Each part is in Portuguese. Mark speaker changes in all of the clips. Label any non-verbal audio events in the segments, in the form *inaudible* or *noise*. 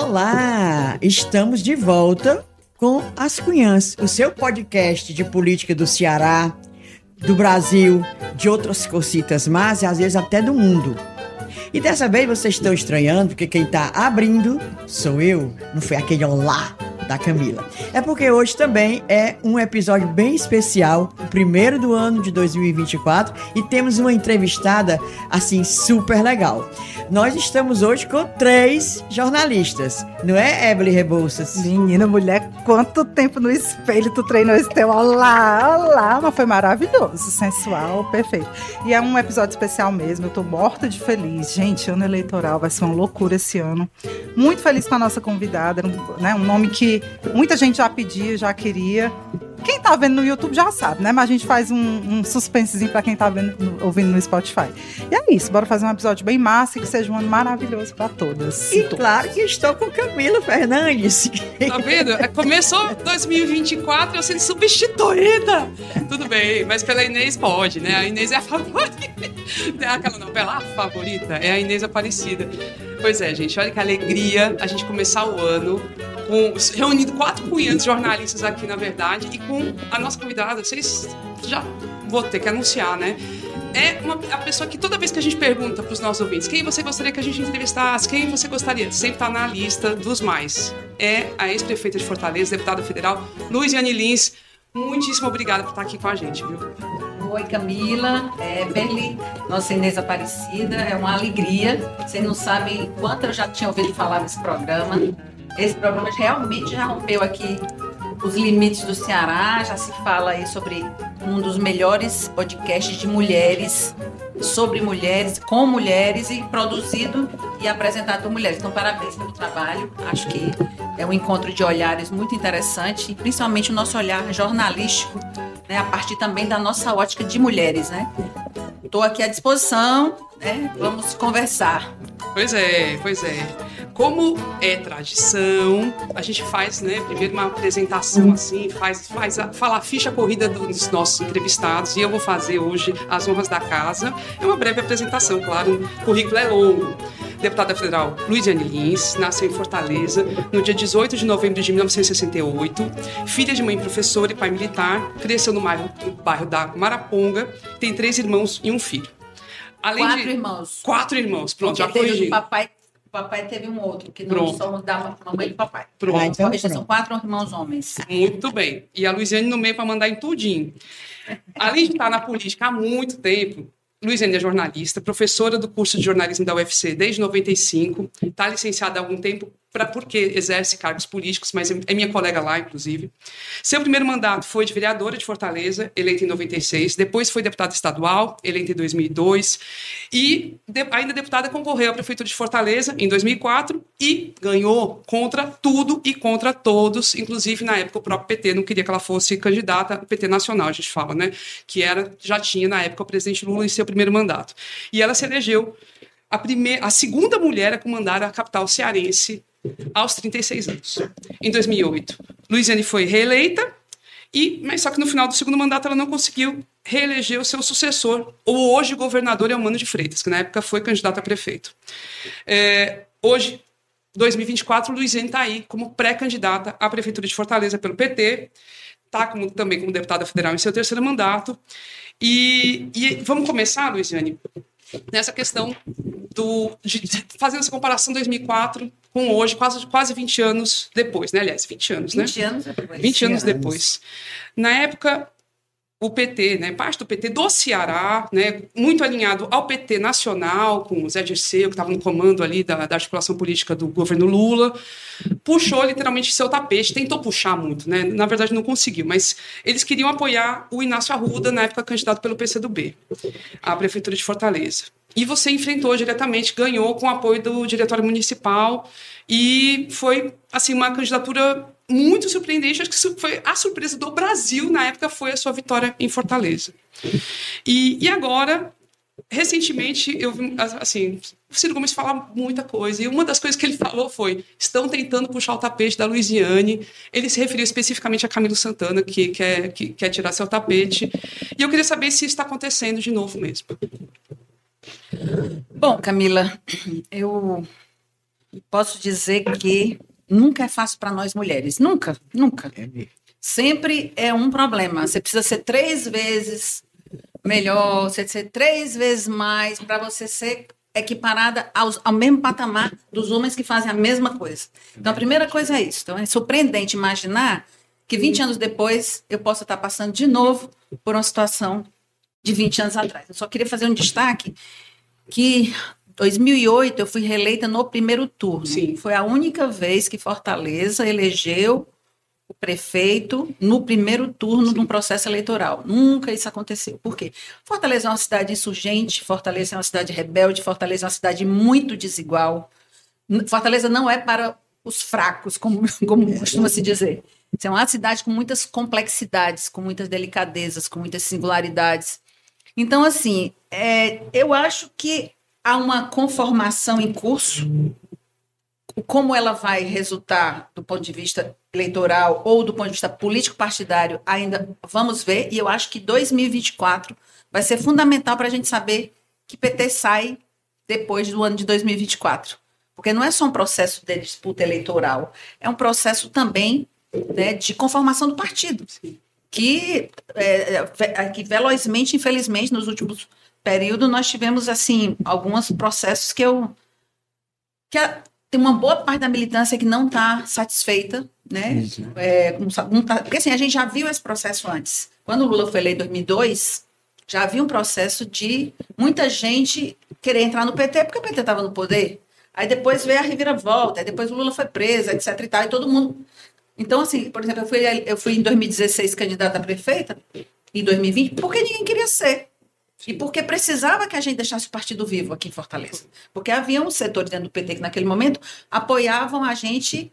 Speaker 1: Olá! Estamos de volta com As Cunhãs, o seu podcast de política do Ceará, do Brasil, de outras cositas más e às vezes até do mundo. E dessa vez vocês estão estranhando, porque quem está abrindo sou eu, não foi aquele olá da Camila. É porque hoje também é um episódio bem especial, o primeiro do ano de 2024, e temos uma entrevistada assim super legal. Nós estamos hoje com três jornalistas, não é, Evelyn Rebouças?
Speaker 2: Menina, mulher, quanto tempo no espelho tu treinou esse teu olá, olá, mas foi maravilhoso, sensual, perfeito. E é um episódio especial mesmo, eu tô morta de feliz. Gente, ano eleitoral vai ser uma loucura esse ano. Muito feliz com a nossa convidada, né, um nome que muita gente já pedia, já queria. Quem tá vendo no YouTube já sabe, né? Mas a gente faz um, um suspensezinho para quem tá vendo, ouvindo no Spotify. E é isso, bora fazer um episódio bem massa e que seja um ano maravilhoso para todas.
Speaker 1: E claro que estou com Camila Fernandes.
Speaker 3: Tá vendo? É, começou 2024 eu sendo substituída. Tudo bem, mas pela Inês pode, né? A Inês é a favorita. *laughs* Não é aquela novela a favorita, é a Inês Aparecida. Pois é, gente, olha que alegria a gente começar o ano com, reunindo quatro cunhados jornalistas aqui, na verdade, e com a nossa convidada, vocês já vou ter que anunciar, né? É uma, a pessoa que toda vez que a gente pergunta para os nossos ouvintes quem você gostaria que a gente entrevistasse, quem você gostaria, sempre está na lista dos mais. É a ex-prefeita de Fortaleza, deputada federal, Luiziane Lins. Muitíssimo obrigada por estar aqui com a gente, viu?
Speaker 4: Oi, Camila, Eberly, nossa Inês Aparecida, é uma alegria. Vocês não sabem quanto eu já tinha ouvido falar desse programa. Esse programa realmente já rompeu aqui os limites do Ceará, já se fala aí sobre um dos melhores podcasts de mulheres, sobre mulheres, com mulheres e produzido e apresentado por mulheres. Então, parabéns pelo trabalho. Acho que é um encontro de olhares muito interessante, principalmente o nosso olhar jornalístico né, a partir também da nossa ótica de mulheres, né? Estou aqui à disposição, né? Vamos conversar.
Speaker 3: Pois é, pois é. Como é tradição, a gente faz, né, primeiro uma apresentação assim, faz, faz a, fala a ficha corrida dos nossos entrevistados e eu vou fazer hoje as honras da casa. É uma breve apresentação, claro, o currículo é longo deputada federal Luiziane Lins, nasceu em Fortaleza no dia 18 de novembro de 1968, filha de mãe professora e pai militar, cresceu no bairro, no bairro da Maraponga, tem três irmãos e um filho.
Speaker 4: Além quatro de... irmãos.
Speaker 3: Quatro irmãos, pronto,
Speaker 4: Porque já corrigi. Papai o papai teve um outro, que não
Speaker 3: Pronto.
Speaker 4: somos da mamãe e do papai.
Speaker 3: Pronto. Ah,
Speaker 4: então, são quatro irmãos homens.
Speaker 3: Muito bem. E a Luiziane no meio para mandar em tudinho. Além de estar na política há muito tempo, Luiziane é jornalista, professora do curso de jornalismo da UFC desde 95, está licenciada há algum tempo porque exerce cargos políticos, mas é minha colega lá, inclusive. Seu primeiro mandato foi de vereadora de Fortaleza, eleita em 96, depois foi deputada estadual, eleita em 2002, e de, ainda deputada concorreu à prefeitura de Fortaleza em 2004 e ganhou contra tudo e contra todos, inclusive na época o próprio PT não queria que ela fosse candidata, PT nacional a gente fala, né, que era já tinha na época o presidente Lula em seu primeiro mandato. E ela se elegeu a, primeira, a segunda mulher a comandar a capital cearense aos 36 anos. Em 2008, Luiziane foi reeleita, e, mas só que no final do segundo mandato ela não conseguiu reeleger o seu sucessor, o hoje governador Elmano de Freitas, que na época foi candidato a prefeito. É, hoje, 2024, Luiziane está aí como pré-candidata à prefeitura de Fortaleza pelo PT, está como, também como deputada federal em seu terceiro mandato. E, e vamos começar, Luiziane, nessa questão do, de, fazendo essa comparação 2004 com hoje, quase, quase 20 anos depois, né? Aliás, 20 anos,
Speaker 4: 20 né? Anos depois.
Speaker 3: 20 anos depois. Na época, o PT, né, parte do PT do Ceará, né, muito alinhado ao PT nacional, com o Zé Dirceu, que estava no comando ali da, da, articulação política do governo Lula, puxou literalmente seu tapete, tentou puxar muito, né, na verdade não conseguiu, mas eles queriam apoiar o Inácio Arruda, na época candidato pelo PCdoB, à prefeitura de Fortaleza. E você enfrentou diretamente, ganhou com o apoio do diretório municipal e foi assim uma candidatura muito surpreendente. Acho que foi a surpresa do Brasil na época foi a sua vitória em Fortaleza. E, e agora, recentemente, eu assim, o Ciro Gomes fala muita coisa. E uma das coisas que ele falou foi: estão tentando puxar o tapete da Luiziane. Ele se referiu especificamente a Camilo Santana, que quer, que quer tirar seu tapete. E eu queria saber se isso está acontecendo de novo mesmo.
Speaker 4: Bom, Camila, eu
Speaker 5: posso dizer que nunca é fácil para nós mulheres. Nunca, nunca. Sempre é um problema. Você precisa ser três vezes melhor, você precisa ser três vezes mais para você ser equiparada aos, ao mesmo patamar dos homens que fazem a mesma coisa. Então, a primeira coisa é isso. Então, é surpreendente imaginar que 20 anos depois eu possa estar passando de novo por uma situação de 20 anos atrás. Eu só queria fazer um destaque que 2008 eu fui reeleita no primeiro turno.
Speaker 3: Sim.
Speaker 5: Foi a única vez que Fortaleza elegeu o prefeito no primeiro turno de um processo eleitoral. Nunca isso aconteceu. Por quê? Fortaleza é uma cidade insurgente, Fortaleza é uma cidade rebelde, Fortaleza é uma cidade muito desigual. Fortaleza não é para os fracos, como, *laughs* como costuma se dizer. É uma cidade com muitas complexidades, com muitas delicadezas, com muitas singularidades. Então, assim, é, eu acho que há uma conformação em curso. Como ela vai resultar do ponto de vista eleitoral ou do ponto de vista político-partidário, ainda vamos ver. E eu acho que 2024 vai ser fundamental para a gente saber que PT sai depois do ano de 2024. Porque não é só um processo de disputa eleitoral, é um processo também né, de conformação do partido. Que, é, é, que velozmente, infelizmente, nos últimos períodos, nós tivemos assim alguns processos que eu. que a, tem uma boa parte da militância que não está satisfeita, né? É, não tá, porque assim, a gente já viu esse processo antes. Quando o Lula foi eleito em 2002, já havia um processo de muita gente querer entrar no PT porque o PT estava no poder. Aí depois veio a reviravolta, aí depois o Lula foi preso, etc e tal, e todo mundo então, assim, por exemplo, eu fui, eu fui em 2016 candidata a prefeita, em 2020, porque ninguém queria ser. E porque precisava que a gente deixasse o partido vivo aqui em Fortaleza. Porque havia um setor dentro do PT que, naquele momento, apoiavam a gente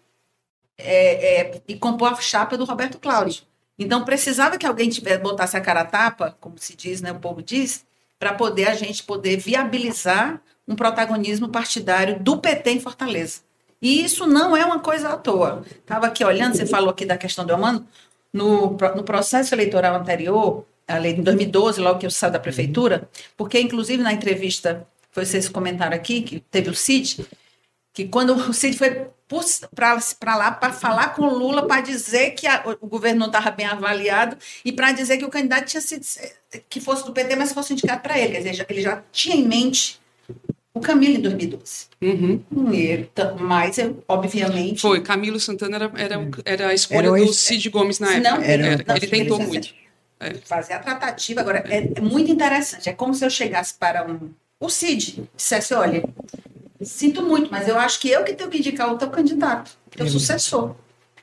Speaker 5: é, é, e compor a chapa do Roberto Cláudio. Então, precisava que alguém tivesse, botasse a cara a tapa, como se diz, né, o povo diz, para poder a gente poder viabilizar um protagonismo partidário do PT em Fortaleza. E isso não é uma coisa à toa. Estava aqui olhando, você falou aqui da questão do Amano, no, no processo eleitoral anterior, a lei de 2012, logo que eu saí da prefeitura, porque inclusive na entrevista, foi vocês comentaram aqui, que teve o CID, que quando o CID foi para lá para falar com Lula, para dizer que a, o governo não estava bem avaliado e para dizer que o candidato tinha sido que fosse do PT, mas fosse indicado para ele. Quer dizer, ele já tinha em mente o Camilo em 2012.
Speaker 3: Uhum.
Speaker 5: Mas, obviamente.
Speaker 3: Foi, Camilo Santana era, era, era a escolha era do Cid Gomes na época.
Speaker 5: Não, era,
Speaker 3: era, ele tentou muito.
Speaker 5: É. Fazer a tratativa. Agora, é, é, muito interessante. É como se eu chegasse para um. O Cid dissesse: olha, sinto muito, mas eu acho que eu que tenho que indicar o teu candidato, o teu sucessor.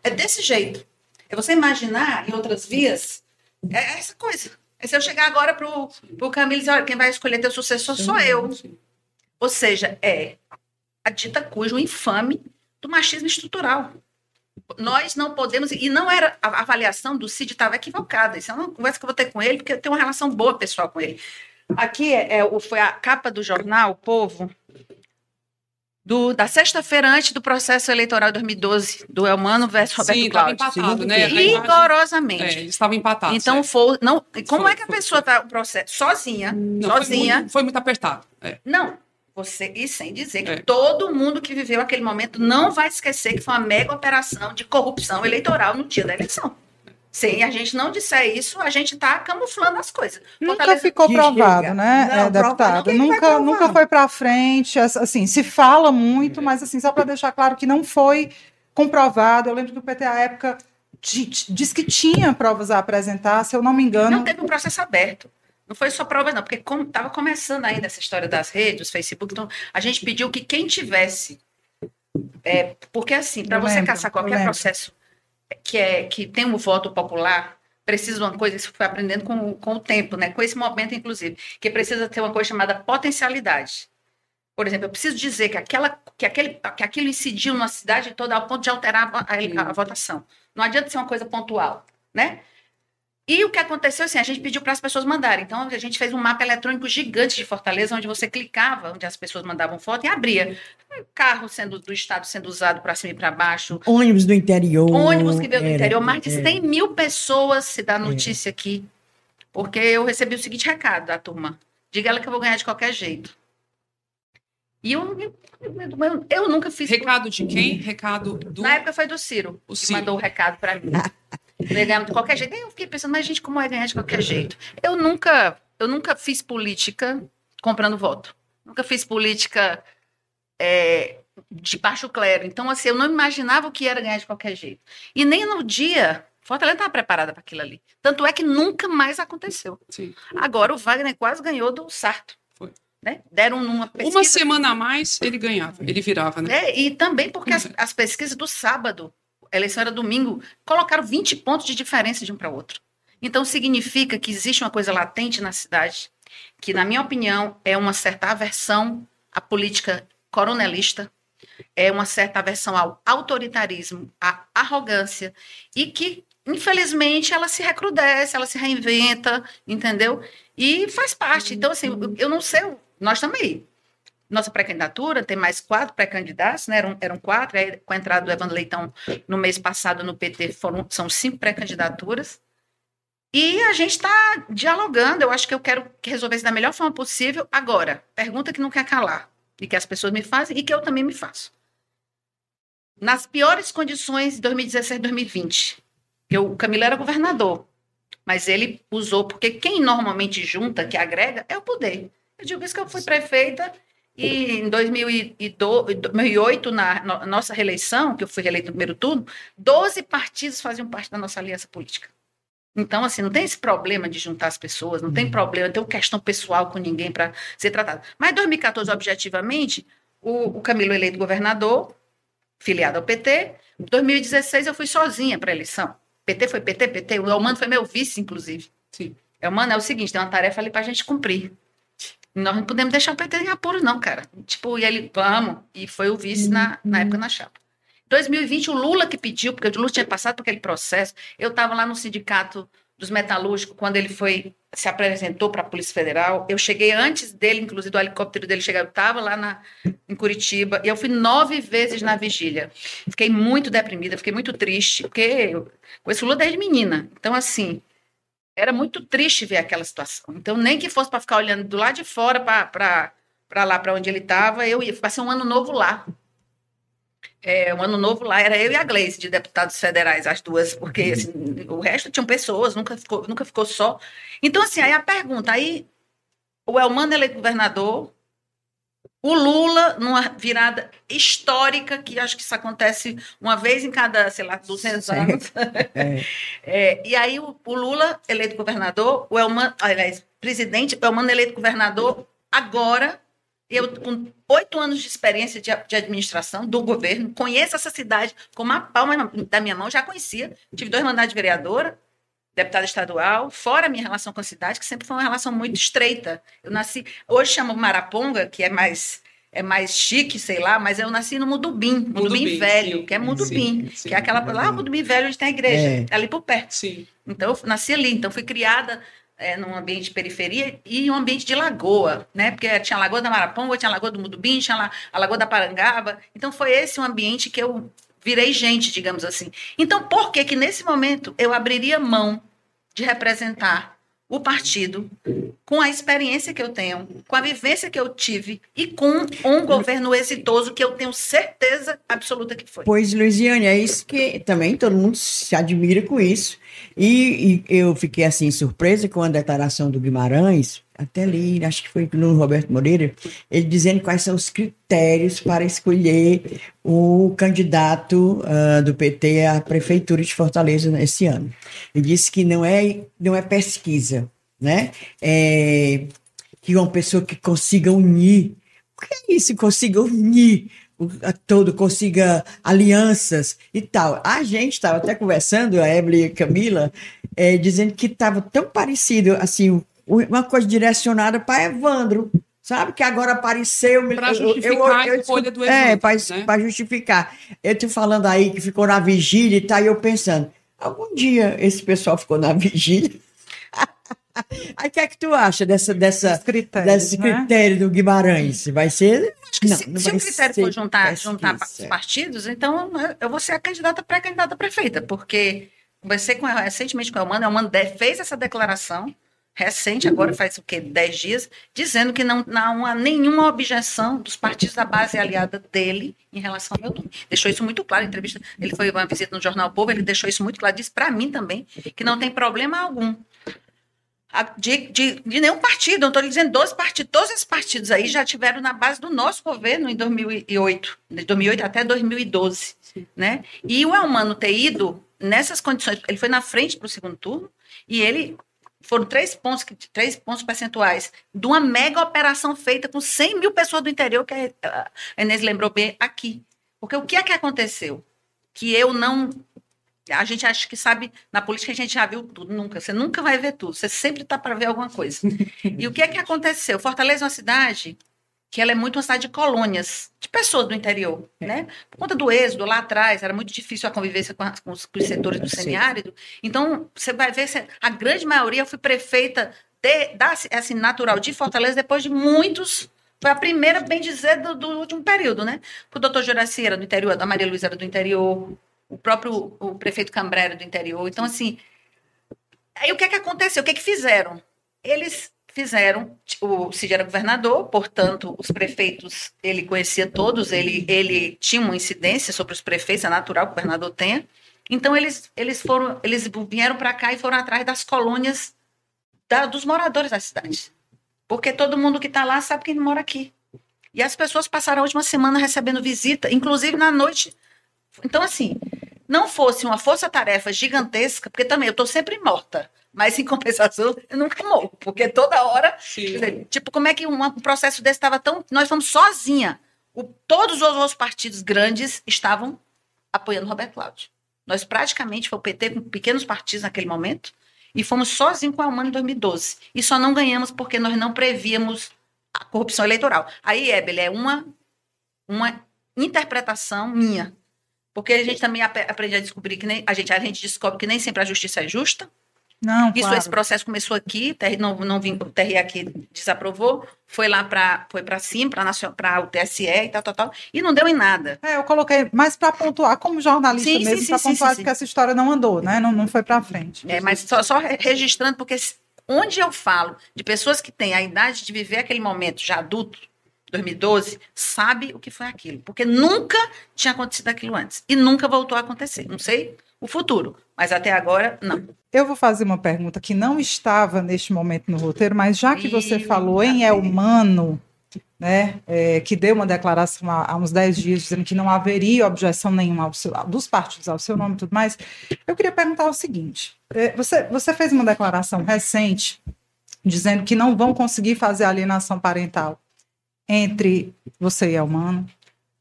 Speaker 5: É desse jeito. É você imaginar em outras vias. É essa coisa. É se eu chegar agora para o Camilo e dizer: olha, quem vai escolher teu sucessor sou eu. Ou seja, é a dita cujo infame do machismo estrutural. Nós não podemos, e não era, a avaliação do Cid estava equivocada. Isso é uma conversa que eu vou ter com ele, porque eu tenho uma relação boa pessoal com ele. Aqui é, é foi a capa do jornal O Povo, do, da sexta-feira antes do processo eleitoral de 2012, do Elmano versus Roberto
Speaker 3: Sim,
Speaker 5: Cláudio.
Speaker 3: empatado, né?
Speaker 5: Rigorosamente.
Speaker 3: É, eles estavam empatados.
Speaker 5: Então,
Speaker 3: é.
Speaker 5: foi, não, como
Speaker 3: Foi,
Speaker 5: é que a pessoa está o processo sozinha,
Speaker 3: Não,
Speaker 5: sozinha,
Speaker 3: Foi muito, foi muito apertado. É.
Speaker 5: não, você, e sem dizer que
Speaker 3: É.
Speaker 5: todo mundo que viveu aquele momento não vai esquecer que foi uma mega operação de corrupção eleitoral no dia da eleição. Se a gente não disser isso, a gente está camuflando as coisas.
Speaker 2: Nunca
Speaker 5: Fortaleza-
Speaker 2: ficou provado, né,
Speaker 1: Não,
Speaker 2: é, deputado?
Speaker 1: vai
Speaker 2: Nunca, nunca foi para frente. as- Assim, se fala muito, mas assim, só para deixar claro que não foi comprovado. Eu lembro que o PT à época di- diz que tinha provas a apresentar, se eu não me engano.
Speaker 5: Não teve um processo aberto. Não foi só prova, não, porque estava começando ainda essa história das redes, Facebook, então a gente pediu que quem tivesse. é, porque assim, para você
Speaker 2: lembro,
Speaker 5: caçar qualquer processo que, é, que tem um voto popular, precisa de uma coisa, isso foi aprendendo com, com o tempo, né? com esse momento, inclusive, que precisa ter uma coisa chamada potencialidade. Por exemplo, eu preciso dizer que, aquela, que, aquele, que aquilo incidiu na cidade toda ao ponto de alterar a, a- a votação. Não adianta ser uma coisa pontual, né? E o que aconteceu, assim, a gente pediu para as pessoas mandarem. Então, a gente fez um mapa eletrônico gigante de Fortaleza, onde você clicava, onde as pessoas mandavam foto e abria. Carro sendo do estado sendo usado para cima e para baixo,
Speaker 1: Ônibus do interior.
Speaker 5: ônibus que veio do
Speaker 1: era,
Speaker 5: interior, mais de
Speaker 1: era.
Speaker 5: 100 mil pessoas se dá notícia aqui. Porque eu recebi o seguinte recado da turma: diga ela que eu vou ganhar de qualquer jeito. E eu, eu, eu, eu nunca fiz.
Speaker 3: Recado de quem? Recado do.
Speaker 5: Na época foi do Ciro,
Speaker 3: O
Speaker 5: que
Speaker 3: Ciro.
Speaker 5: mandou o recado para mim. Ganhamos de qualquer jeito. Aí eu fiquei pensando, mas gente, como é ganhar de qualquer jeito? Eu nunca, eu nunca fiz política comprando voto. Nunca fiz política é, de baixo clero. Então, assim, eu não imaginava o que era ganhar de qualquer jeito. E nem no dia, Fortaleza estava preparada para aquilo ali. Tanto é que nunca mais aconteceu.
Speaker 3: Sim.
Speaker 5: Agora o Wagner quase ganhou do Sarto.
Speaker 3: Foi.
Speaker 5: Né? Deram numa pesquisa.
Speaker 3: Uma semana a mais ele ganhava, ele virava, né?
Speaker 5: É, e também porque as, as pesquisas do sábado, eleição era domingo, colocaram 20 pontos de diferença de um para o outro. Então significa que existe uma coisa latente na cidade, que, na minha opinião, é uma certa aversão à política coronelista, é uma certa aversão ao autoritarismo, à arrogância, e que, infelizmente, ela se recrudesce, ela se reinventa, entendeu? E faz parte. Então, assim, eu- não sei, nós também nossa pré-candidatura tem mais quatro pré-candidatos, né? Eram, eram quatro, aí, com a entrada do Evandro Leitão no mês passado no PT, foram, são cinco pré-candidaturas. E a gente está dialogando. Eu acho que eu quero que resolver isso da melhor forma possível. Agora, pergunta que não quer calar, e que as pessoas me fazem, e que eu também me faço. Nas piores condições de 2016 e 2020, eu, o Camilo era governador, mas ele usou, porque quem normalmente junta, que agrega, é o poder. Eu digo isso que eu fui prefeita e em 2002 2008, na no- nossa reeleição, que eu fui reeleita no primeiro turno, 12 partidos faziam parte da nossa aliança política. Então, assim, não tem esse problema de juntar as pessoas, não tem problema, não tem questão pessoal com ninguém para ser tratado. Mas em 2014, objetivamente, o, o Camilo eleito governador, filiado ao PT. Em 2016, eu fui sozinha para a eleição. PT foi PT, PT. O Elmano foi meu vice, inclusive.
Speaker 3: Sim.
Speaker 5: Elmano, é o seguinte, tem uma tarefa ali para a gente cumprir. Nós não podemos deixar o PT em apuro, não, cara. Tipo, e ele, vamos. E foi o vice na, na época na chapa. 2020, o Lula que pediu, porque o Lula tinha passado por aquele processo. Eu estava lá no sindicato dos metalúrgicos, quando ele foi se apresentou para a Polícia Federal. Eu cheguei antes dele, inclusive do helicóptero dele chegar. Eu estava lá na, em Curitiba e eu fui nove vezes na vigília. Fiquei muito deprimida, fiquei muito triste, porque eu conheço o Lula desde menina. Então, assim, era muito triste ver aquela situação. Então, nem que fosse para ficar olhando do lado de fora para lá, para onde ele estava, eu ia. Passei um ano novo lá. É, um ano novo lá era eu e a Gleice, de deputados federais, as duas, porque assim, o resto tinham pessoas, nunca ficou, nunca ficou só. Então, assim, aí a pergunta, aí o Elmano eleito governador, o Lula numa virada histórica, que acho que isso acontece uma vez em cada, sei lá, 200 anos.
Speaker 1: É. *laughs*
Speaker 5: É, e aí o, o Lula eleito governador, o Elmano, aliás, presidente, o Elmano eleito governador, agora, eu com oito anos de experiência de, de administração do governo, conheço essa cidade como a palma da minha mão, já conhecia, tive dois mandatos de vereadora, deputada estadual, fora a minha relação com a cidade, que sempre foi uma relação muito estreita. Eu nasci, hoje chama Maraponga, que é mais é mais chique, sei lá, mas eu nasci no Mudubim, Mudubim,
Speaker 3: Mudubim,
Speaker 5: velho,
Speaker 3: sim.
Speaker 5: que é Mudubim,
Speaker 3: Sim, sim.
Speaker 5: que é aquela lá, Mudubim velho, onde tem a igreja,
Speaker 1: É.
Speaker 5: ali por perto. Então, eu nasci ali. Então, fui criada é, num ambiente de periferia e um ambiente de lagoa, né? Porque tinha a Lagoa da Maraponga, tinha a Lagoa do Mudubim, tinha a Lagoa da Parangaba. Então, foi esse um ambiente que eu virei gente, digamos assim. Então, por que que nesse momento eu abriria mão de representar o partido com a experiência que eu tenho, com a vivência que eu tive e com um governo exitoso que eu tenho certeza absoluta que foi.
Speaker 1: Pois, Luiziane, é isso que também todo mundo se admira com isso. E, e eu fiquei assim surpresa com a declaração do Guimarães, até ali, acho que foi no Roberto Moreira, ele dizendo quais são os critérios para escolher o candidato ah, do PT à prefeitura de Fortaleza nesse ano. Ele disse que não é, não é pesquisa, né? É, que uma pessoa que consiga unir. O que é isso? Consiga unir todo, consiga alianças e tal. A gente estava até conversando, a Evelyn e a Camila, eh, dizendo que estava tão parecido, assim, uma coisa direcionada para Evandro. Sabe que agora apareceu.
Speaker 3: Pra
Speaker 1: eu- eu-
Speaker 3: justificar
Speaker 1: eu-
Speaker 3: a escolha do
Speaker 1: É,
Speaker 3: Evandro,
Speaker 1: para
Speaker 3: né?
Speaker 1: justificar. Eu estou falando aí que ficou na vigília e tal, e eu pensando, algum dia esse pessoal ficou na *laughs* vigília? *laughs* Aí o que é que tu acha dessa, dessa, desse
Speaker 2: né?
Speaker 1: critério do Guimarães? Vai ser.
Speaker 5: Acho que
Speaker 1: Não,
Speaker 5: se,
Speaker 1: não
Speaker 5: se o critério for juntar,
Speaker 1: pesquisa.
Speaker 5: juntar os partidos, então eu- vou ser a candidata pré-candidata prefeita, porque conversei com recentemente com a Elmano, a Elmano fez essa declaração recente, agora faz o quê? Dez dias, dizendo que não, não há nenhuma objeção dos partidos da base aliada dele em relação ao meu nome. Deixou isso muito claro, em entrevista, ele foi uma visita no Jornal Povo, ele deixou isso muito claro, disse para mim também, que não tem problema algum de, de, de, nenhum partido, não estou dizendo 12 partidos, todos esses partidos aí já tiveram na base do nosso governo em 2008, de 2008 até 2012, né? E o Elmano ter ido nessas condições, ele foi na frente para o segundo turno e ele foram três pontos, três pontos percentuais de uma mega operação feita com 100 mil pessoas do interior, que a Inês lembrou bem aqui. Porque o que é que aconteceu? Que eu não a gente acha que sabe, na política a gente já viu tudo, nunca. Você nunca vai ver tudo, você sempre está para ver alguma coisa. e o que é que aconteceu? Fortaleza é uma cidade que ela é muito uma cidade de colônias, de pessoas do interior, é. né? Por conta do êxodo lá atrás, era muito difícil a convivência com, com, os, com os, setores do semiárido. Então, você vai ver, a grande maioria, eu fui prefeita de, da, assim, natural de Fortaleza depois de muitos foi a primeira, bem dizer, do, do último período, né? O doutor Juraci era do interior, a Maria Luísa era do interior, o próprio o prefeito Cambrera do interior. Então, assim, aí o que é que aconteceu? O que é que fizeram? Eles fizeram, o Cid era governador, portanto, os prefeitos, ele conhecia todos, ele, ele tinha uma incidência sobre os prefeitos, é natural que o governador tenha. Então, eles, eles foram, eles vieram para cá e foram atrás das colônias da, dos moradores da cidade. Porque todo mundo que está lá sabe quem mora aqui. E as pessoas passaram a última semana recebendo visita, inclusive na noite. Então, assim, não fosse uma força-tarefa gigantesca, porque também eu estou sempre morta, mas em compensação eu nunca morro, porque toda hora. Dizer, tipo, como é que um, processo desse estava tão. Nós fomos sozinha. O, todos os outros partidos grandes estavam apoiando Roberto Cláudio. Nós praticamente foi o PT com pequenos partidos naquele momento e fomos sozinhos com a Humana em 2012. E só não ganhamos porque nós não prevíamos a corrupção eleitoral. Aí, Ebel, é uma, uma interpretação minha. Porque a gente também aprende a descobrir que nem a gente, a gente descobre que nem sempre a justiça é justa.
Speaker 2: Não,
Speaker 5: Isso,
Speaker 2: claro.
Speaker 5: esse processo começou aqui, não, não vim, o TRE aqui desaprovou, foi lá para foi para cima, para o TSE e tal, tal, tal, e não deu em nada.
Speaker 2: É, eu coloquei mais para pontuar, como jornalista sim, mesmo, para pontuar sim, que essa história não andou, né? Não, não foi para frente.
Speaker 5: É, mas só, só registrando, porque onde eu falo de pessoas que têm a idade de viver aquele momento já adulto, 2012, sabe o que foi aquilo. Porque nunca tinha acontecido aquilo antes. E nunca voltou a acontecer. Não sei o futuro, mas até agora, não.
Speaker 2: Eu vou fazer uma pergunta que não estava neste momento no roteiro, mas já que você falou em é humano, né, é, que deu uma declaração há, uns 10 dias dizendo que não haveria objeção nenhuma seu, dos partidos ao seu nome e tudo mais, eu queria perguntar o seguinte: é, você, você fez uma declaração recente dizendo que não vão conseguir fazer alienação parental entre você e Elmano,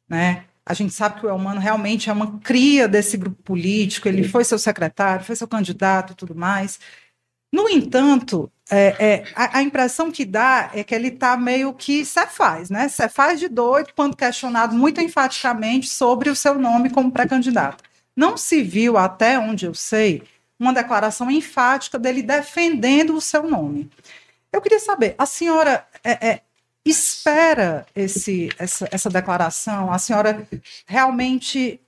Speaker 2: né? A gente sabe que o Elmano realmente é uma cria desse grupo político, ele foi seu secretário, foi seu candidato e tudo mais. No entanto, é, é, a, a, impressão que dá é que ele está meio que faz, né? faz de doido quando questionado muito enfaticamente sobre o seu nome como pré-candidato. Não se viu, até onde eu sei, uma declaração enfática dele defendendo o seu nome. Eu queria saber, a senhora é, é espera esse, essa, essa declaração? A senhora realmente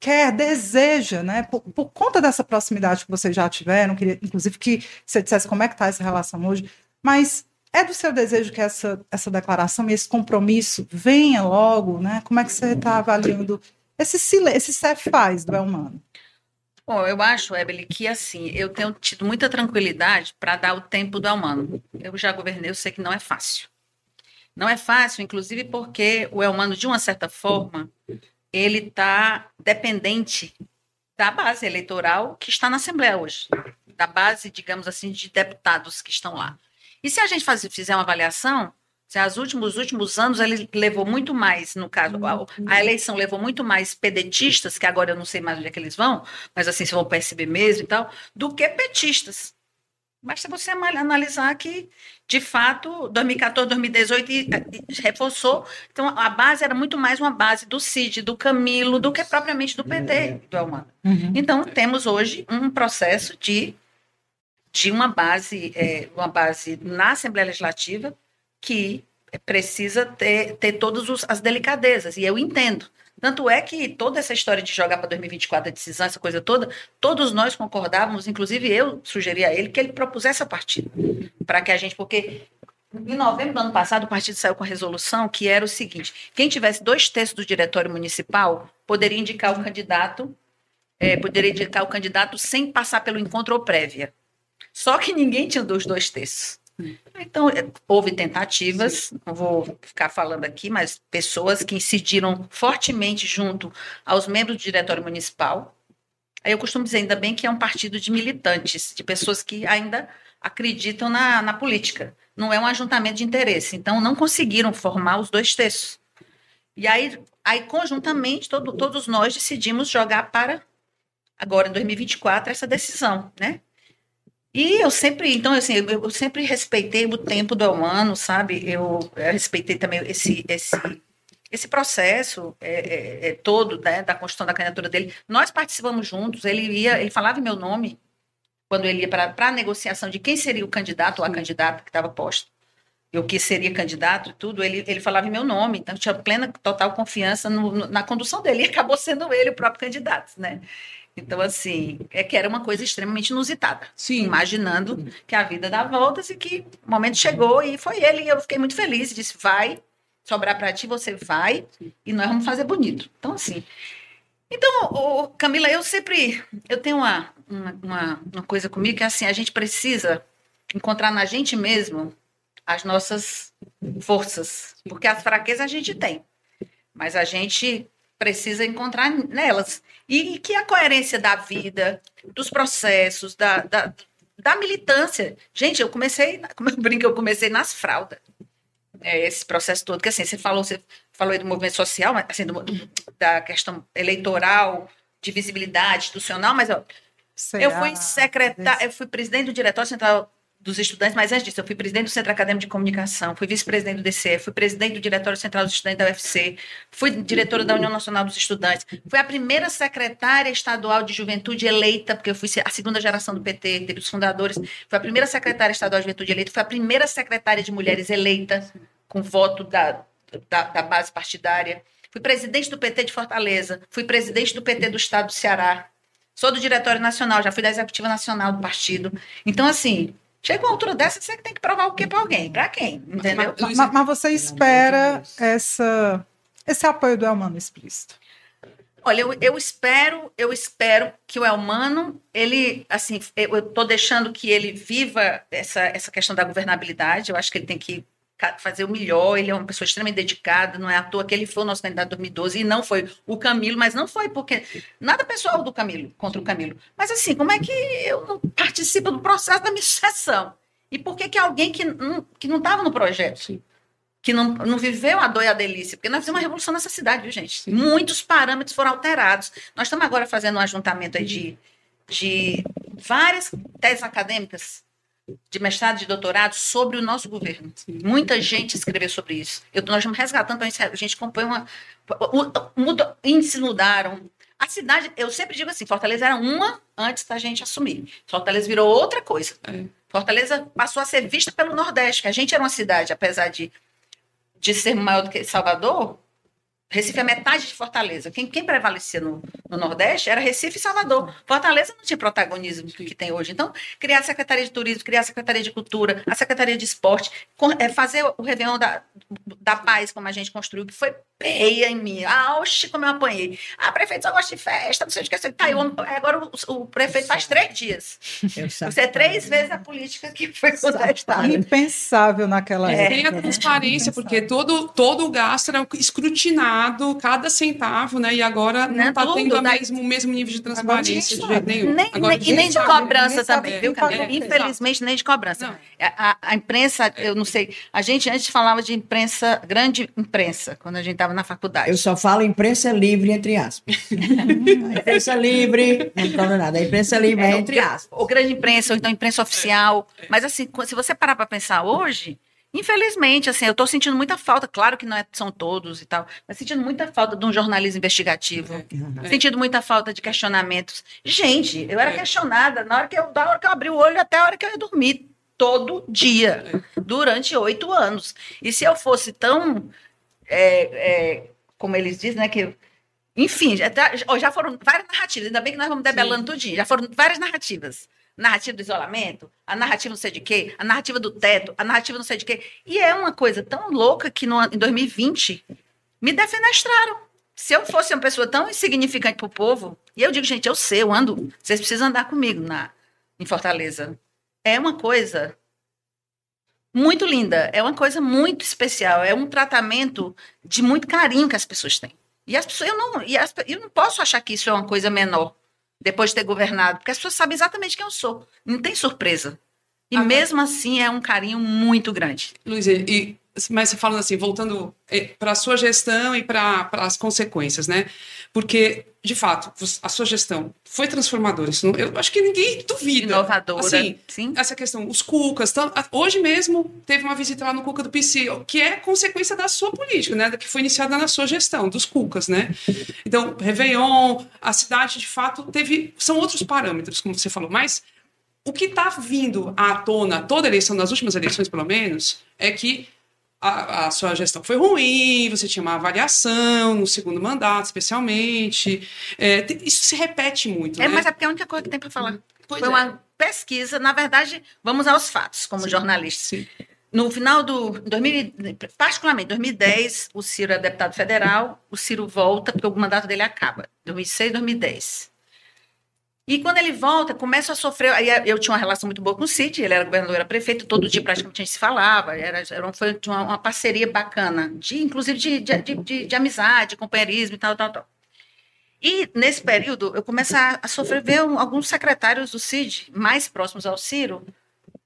Speaker 2: quer, deseja, né? Por, por, conta dessa proximidade que vocês já tiveram, queria, inclusive, que você dissesse como é que está essa relação hoje, mas é do seu desejo que essa, essa declaração e esse compromisso venha logo, né? Como é que você está avaliando esse silêncio, esse cefaz do humano?
Speaker 5: Bom, eu acho, Ebele, que assim, eu tenho tido muita tranquilidade para dar o tempo do humano. Eu já governei, eu sei que não é fácil. Não é fácil, inclusive porque o Elmano, de uma certa forma, ele está dependente da base eleitoral que está na Assembleia hoje, da base, digamos assim, de deputados que estão lá. E se a gente faz, fizer uma avaliação, se os últimos, últimos anos ele levou muito mais, no caso, a, a, eleição levou muito mais pedetistas, que agora eu não sei mais onde é que eles vão, mas assim, se vão perceber mesmo e tal, do que petistas. Basta você analisar que, de fato, 2014, 2018 reforçou. Então, a base era muito mais uma base do CID, do Camilo, do que propriamente do PT, do Elmano. Uhum. Então, temos hoje um processo de, de uma base, é, uma base na Assembleia Legislativa que precisa ter, ter todas os- as delicadezas, e eu entendo. Tanto é que toda essa história de jogar para 2024 a decisão, essa coisa toda, todos nós concordávamos, inclusive eu sugeri a ele que ele propusesse a partida. Para que a gente, porque em novembro do ano passado, o partido saiu com a resolução que era o seguinte: quem tivesse dois terços do diretório municipal poderia indicar o candidato, eh, poderia indicar o candidato sem passar pelo encontro ou prévia. Só que ninguém tinha dos dois terços. Então, eh, houve tentativas, não vou ficar falando aqui, mas pessoas que incidiram fortemente junto aos membros do diretório municipal. Aí eu costumo dizer, ainda bem que é um partido de militantes, de pessoas que ainda acreditam na, na política. Não é um ajuntamento de interesse. Então, não conseguiram formar os dois terços. E aí, aí conjuntamente, todo- todos nós decidimos jogar para, agora em 2024, essa decisão, né? E eu sempre, então, assim, eu, sempre respeitei o tempo do humano, sabe? Eu, eu respeitei também esse, esse, esse processo é, é, é, todo né, da construção da candidatura dele. Nós participamos juntos, ele ia, ele falava em meu nome quando ele ia para a negociação de quem seria o candidato ou a candidata que estava posto. Eu que seria candidato e tudo, ele, ele falava em meu nome, então tinha plena, total confiança no- no- na condução dele, e acabou sendo ele o próprio candidato, né? Então, assim, é que era uma coisa extremamente inusitada
Speaker 3: Sim.
Speaker 5: imaginando que a vida dá voltas e que o momento chegou e foi ele. E eu fiquei muito feliz. Disse: vai sobrar para ti, você vai e nós vamos fazer bonito. Então, assim. Então, ô, Camila, eu sempre. Eu tenho uma, uma, uma, uma coisa comigo que é assim: a gente precisa encontrar na gente mesmo as nossas forças. Porque as fraquezas a gente tem. Mas a gente precisa encontrar nelas. E que a coerência da vida, dos processos, da, da, da militância. Gente, eu comecei, como eu brinco, eu comecei nas fraldas. É, esse processo todo, que assim, você falou, você falou aí do movimento social, mas, assim, do- da questão eleitoral, de visibilidade institucional, mas ó, eu fui secretária, eu fui presidente do Diretório Central dos Estudantes, mas antes disso, eu fui presidente do Centro Acadêmico de Comunicação, fui vice-presidente do DCE, fui presidente do Diretório Central dos Estudantes da UFC, fui diretora da União Nacional dos Estudantes, fui a primeira secretária estadual de juventude eleita, porque eu fui a segunda geração do PT, teve os fundadores, fui a primeira secretária estadual de juventude eleita, fui a primeira secretária de mulheres eleita, com voto da, da, da base partidária, fui presidente do PT de Fortaleza, fui presidente do PT do Estado do Ceará, Sou do Diretório Nacional, já fui da Executiva Nacional do partido. Então, assim, chega uma altura dessa, você tem que provar o quê para alguém? Para quem? Entendeu?
Speaker 3: Mas-
Speaker 2: Ma- Mas, você espera essa, esse apoio do Elmano explícito.
Speaker 5: Olha, eu, eu espero, eu espero que o Elmano, ele, assim, eu estou deixando que ele viva essa, essa questão da governabilidade. Eu acho que ele tem que fazer o melhor. Ele é uma pessoa extremamente dedicada. Não é à toa que ele foi o nosso candidato em 2012 e não foi o Camilo, mas não foi porque nada pessoal do Camilo contra o Camilo. Mas assim, como é que eu não participo do processo da minha sucessão? E por que que alguém que não que não estava no projeto? que não, não viveu a dor e a delícia, porque nós fizemos uma revolução nessa cidade, viu, gente? Muitos parâmetros foram alterados. Nós estamos agora fazendo um ajuntamento aí de, de várias teses acadêmicas de mestrado e de doutorado sobre o nosso governo. Muita gente escreveu sobre isso. Eu, nós estamos resgatando, a gente- a gente compõe uma... Muda, índices mudaram. A cidade, eu sempre digo assim, Fortaleza era uma antes da gente assumir. Fortaleza virou outra coisa.
Speaker 3: É.
Speaker 5: Fortaleza passou a ser vista pelo Nordeste, que a gente era uma cidade, apesar de de ser maior do que Salvador, Recife é metade de Fortaleza. Quem, quem prevalecia no, no Nordeste era Recife e Salvador. Fortaleza não tinha protagonismo que tem hoje. Então, criar a Secretaria de Turismo, criar a Secretaria de Cultura, a Secretaria de Esporte, com- é, fazer o Réveillon da, da Paz, como a gente construiu, que foi peia em mim. Ah, oxe, como eu apanhei. Ah, prefeito só gosta de festa, não sei o que. Tá, aí, o- agora o, o prefeito faz três dias. Você é três vezes a política que foi contestada.
Speaker 2: Impensável naquela
Speaker 5: É.
Speaker 3: Tem a
Speaker 2: época. né?
Speaker 3: transparência, porque todo, todo o gasto era escrutinado, cada centavo, né? E agora não
Speaker 5: Né,
Speaker 3: está
Speaker 5: tudo,
Speaker 3: tendo o
Speaker 5: daí-
Speaker 3: mesmo, o mesmo nível de transparência de jeito nenhum.
Speaker 5: Nem,
Speaker 3: Agora,
Speaker 5: nem- e nem de cobrança também, viu, Camila?
Speaker 2: quem.
Speaker 5: Infelizmente, nem de cobrança. A, a- imprensa, eu não sei, a gente antes falava de imprensa, grande imprensa, quando a gente estava na faculdade.
Speaker 1: Eu só falo imprensa livre, entre aspas. a *laughs* imprensa livre, não falo nada. A imprensa livre é,
Speaker 5: É,
Speaker 1: entre aspas.
Speaker 5: Ou grande imprensa, ou então imprensa oficial. Mas assim, se você parar para pensar hoje, infelizmente, assim, eu estou sentindo muita falta, claro que não é- são todos e tal, mas sentindo muita falta de um jornalismo investigativo.
Speaker 3: É.
Speaker 5: Sentindo muita falta de questionamentos. Gente, eu era
Speaker 3: É.
Speaker 5: questionada na hora que eu, da hora que eu abri o olho até a hora que eu ia dormir. todo dia, durante oito anos. E se eu fosse tão, é, é, como eles dizem, né, que enfim, já, já foram várias narrativas, ainda bem que nós vamos debelando tudinho. Já foram várias narrativas. Narrativa do isolamento, a narrativa não sei de quê, a narrativa do teto, a narrativa não sei de quê. E é uma coisa tão louca que no, em 2020 me defenestraram. Se eu fosse uma pessoa tão insignificante para o povo, e eu digo, gente, eu sei, eu ando, vocês precisam andar comigo na, em Fortaleza. É uma coisa muito linda, é uma coisa muito especial, é um tratamento de muito carinho que as pessoas têm. E as pessoas, eu não, e as, eu não posso achar que isso é uma coisa menor depois de ter governado, porque as pessoas sabem exatamente quem eu sou. Não tem surpresa. E Agora, mesmo assim é um carinho muito grande.
Speaker 3: Luiz, e mas você falando assim, voltando eh, para a sua gestão e para as consequências, né? Porque, de fato, a sua gestão foi transformadora. Isso não, eu acho que ninguém duvida.
Speaker 5: Inovadora.
Speaker 3: Assim, Sim. Essa questão, os Cucas. hoje mesmo teve uma visita lá no Cuca do PC, que é consequência da sua política, né? Que foi iniciada na sua gestão, dos Cucas, né? Então, Réveillon, a cidade, de fato, teve. São outros parâmetros, como você falou, mas o que está vindo à tona, toda eleição, nas últimas eleições, pelo menos, é que a, a, sua gestão foi ruim, você tinha uma avaliação no segundo mandato, especialmente. É, isso se repete muito.
Speaker 5: É,
Speaker 3: né?
Speaker 5: mas é porque a única coisa que tem para falar. Pois foi é. uma pesquisa, na verdade, vamos aos fatos, como Sim. jornalista. Sim. No final do. 2000, particularmente, 2010, o Ciro é deputado federal, o Ciro volta, porque o mandato dele acaba. 2006, 2010. E quando ele volta, começa a sofrer. Aí eu tinha uma relação muito boa com o Cid, ele era governador, era prefeito, todo dia praticamente a gente se falava, era, era foi uma, uma parceria bacana, de, inclusive de, de, de, de amizade, companheirismo e tal, tal, tal. E nesse período eu começo a, a sofrer ver alguns secretários do CID, mais próximos ao Ciro,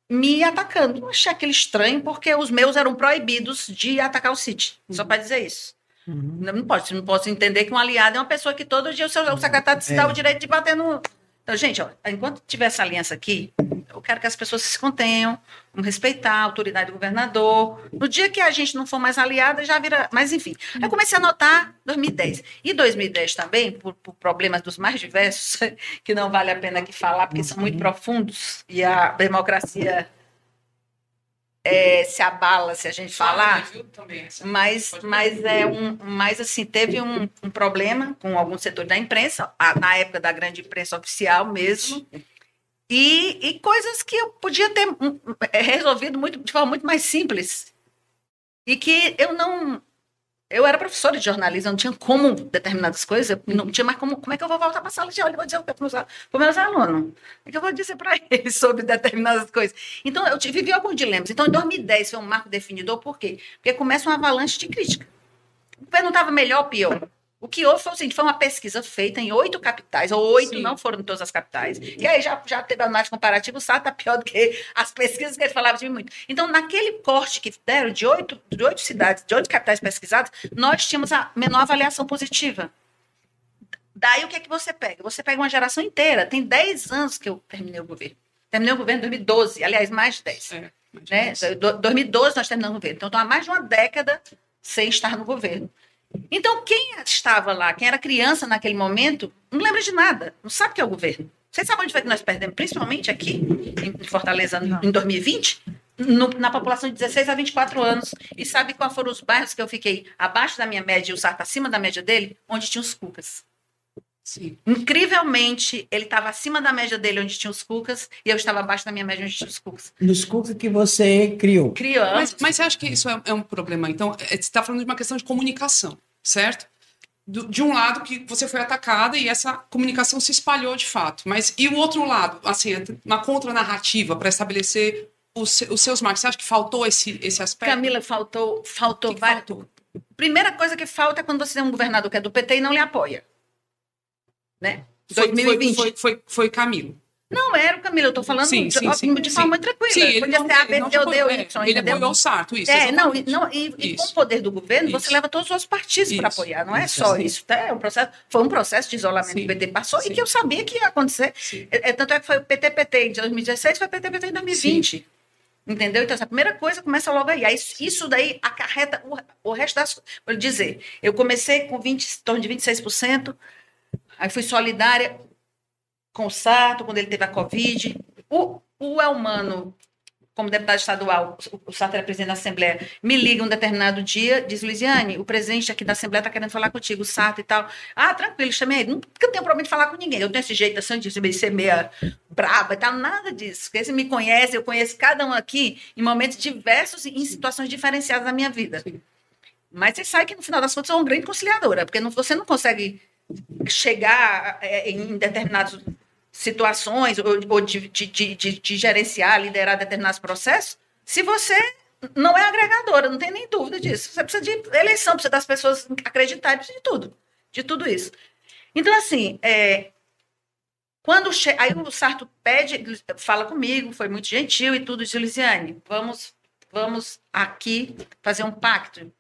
Speaker 5: me atacando. Eu achei aquele estranho, porque os meus eram proibidos de atacar o CID, só para dizer isso. Uhum. Não, pode, não posso entender que um aliado é uma pessoa que todo dia o, seu, o secretário se dá é. o direito de bater no, então, gente, ó, enquanto tiver essa aliança aqui, eu quero que as pessoas se contenham, vamos respeitar a autoridade do governador. No dia que a gente não for mais aliada, já vira. Mas, enfim, eu comecei a notar 2010. E 2010 também, por, por problemas dos mais diversos, *laughs* que não vale a pena aqui falar, porque são muito profundos, e a democracia é, se abala se a gente falar, mas, mas é um, mas assim teve um, um problema com algum setor da imprensa na época da grande imprensa oficial mesmo e, e coisas que eu podia ter é, resolvido muito de forma muito mais simples e que eu não eu era professora de jornalismo, não tinha como determinadas coisas, não tinha mais como. Como é que eu vou voltar para a sala de aula e vou dizer o que para os meus alunos? O que eu vou dizer para *laughs* eles sobre determinadas coisas? Então, eu vivi alguns dilemas. Então, em 2010 foi um marco definidor, por quê? Porque começa uma avalanche de crítica. O governo estava melhor ou pior? O que houve foi o seguinte: foi uma pesquisa feita em oito capitais, ou oito, não foram em todas as capitais. E aí já, já teve análise comparativa, o SAT está pior do que as pesquisas que ele falava de muito. Então, naquele corte que deram de oito, de oito cidades, de oito capitais pesquisadas, nós tínhamos a menor avaliação positiva. Daí o que é que você pega? Você pega uma geração inteira. Tem 10 anos que eu terminei o governo. Terminei o governo em 2012, aliás, mais de 10. É, mais de né? 2012 nós terminamos o governo. Então, há mais de uma década sem estar no governo. Então, quem estava lá, quem era criança naquele momento, não lembra de nada, não sabe o que é o governo. Vocês sabem onde foi que nós perdemos, principalmente aqui em Fortaleza, em 2020? No, na população de 16 a 24 anos. E sabe quais foram os bairros que eu fiquei abaixo da minha média e o Sarto acima da média dele? Onde tinha os cucas. Sim. Incrivelmente, ele estava acima da média dele, onde tinha os cucas, e eu estava abaixo da minha média, onde tinha os cucas.
Speaker 1: Nos cucas que você criou.
Speaker 3: Criou. Mas, mas você acha que isso é, é um problema? Então, é, você está falando de uma questão de comunicação, certo? Do, de um lado que você foi atacada e essa comunicação se espalhou de fato. Mas e o outro lado, assim, uma contranarrativa para estabelecer os, os seus marcos? Você acha que faltou esse, esse aspecto?
Speaker 5: Camila, faltou, faltou, que que faltou? Primeira coisa que falta é quando você tem um governador que é do PT e não lhe apoia né?
Speaker 3: Foi, 2020. Foi, foi, foi, Camilo.
Speaker 5: Não era o Camilo, eu estou falando sim, de, sim, sim, de forma muito tranquila. Sim, Podia não, ser A, B, C ou D ou Y.
Speaker 3: Ele apoiou o Sarto, isso.
Speaker 5: É, não, e, não, e, e, com o poder do governo, isso. você leva todos os outros partidos para apoiar, não é isso, só isso. Tá? É um processo, foi um processo de isolamento que o PT passou e que eu sabia que ia acontecer. É, é, tanto é que foi o PT-PT em 2016, foi o PT-PT em 2020. Entendeu? Então, essa primeira coisa começa logo aí. aí isso daí acarreta o, o resto das. Vou dizer, eu comecei com 20, em torno de 26%, Aí fui solidária com o Sarto, quando ele teve a Covid. O, o Elmano como deputado estadual, o Sarto era presidente da Assembleia, me liga um determinado dia, diz, Luiziane, o presidente aqui da Assembleia está querendo falar contigo, o Sarto e tal. Ah, tranquilo, chamei ele. Nunca tenho problema de falar com ninguém. Eu tenho esse jeito assim, de ser meia braba e tal, nada disso. Porque você me conhece, eu conheço cada um aqui em momentos diversos e em situações diferenciadas da minha vida. Mas você sabe que, no final das contas, eu sou uma grande conciliadora, porque não, você não consegue chegar é, em determinados situações ou, ou de, de, de, de, gerenciar, liderar determinados processos, se você não é agregadora, não tem nem dúvida disso. Você precisa de eleição, precisa das pessoas acreditarem, precisa de tudo, de tudo isso. Então, assim, é, quando aí o Sarto pede, fala comigo, foi muito gentil e tudo, diz, Lisiane, vamos, vamos aqui fazer um pacto.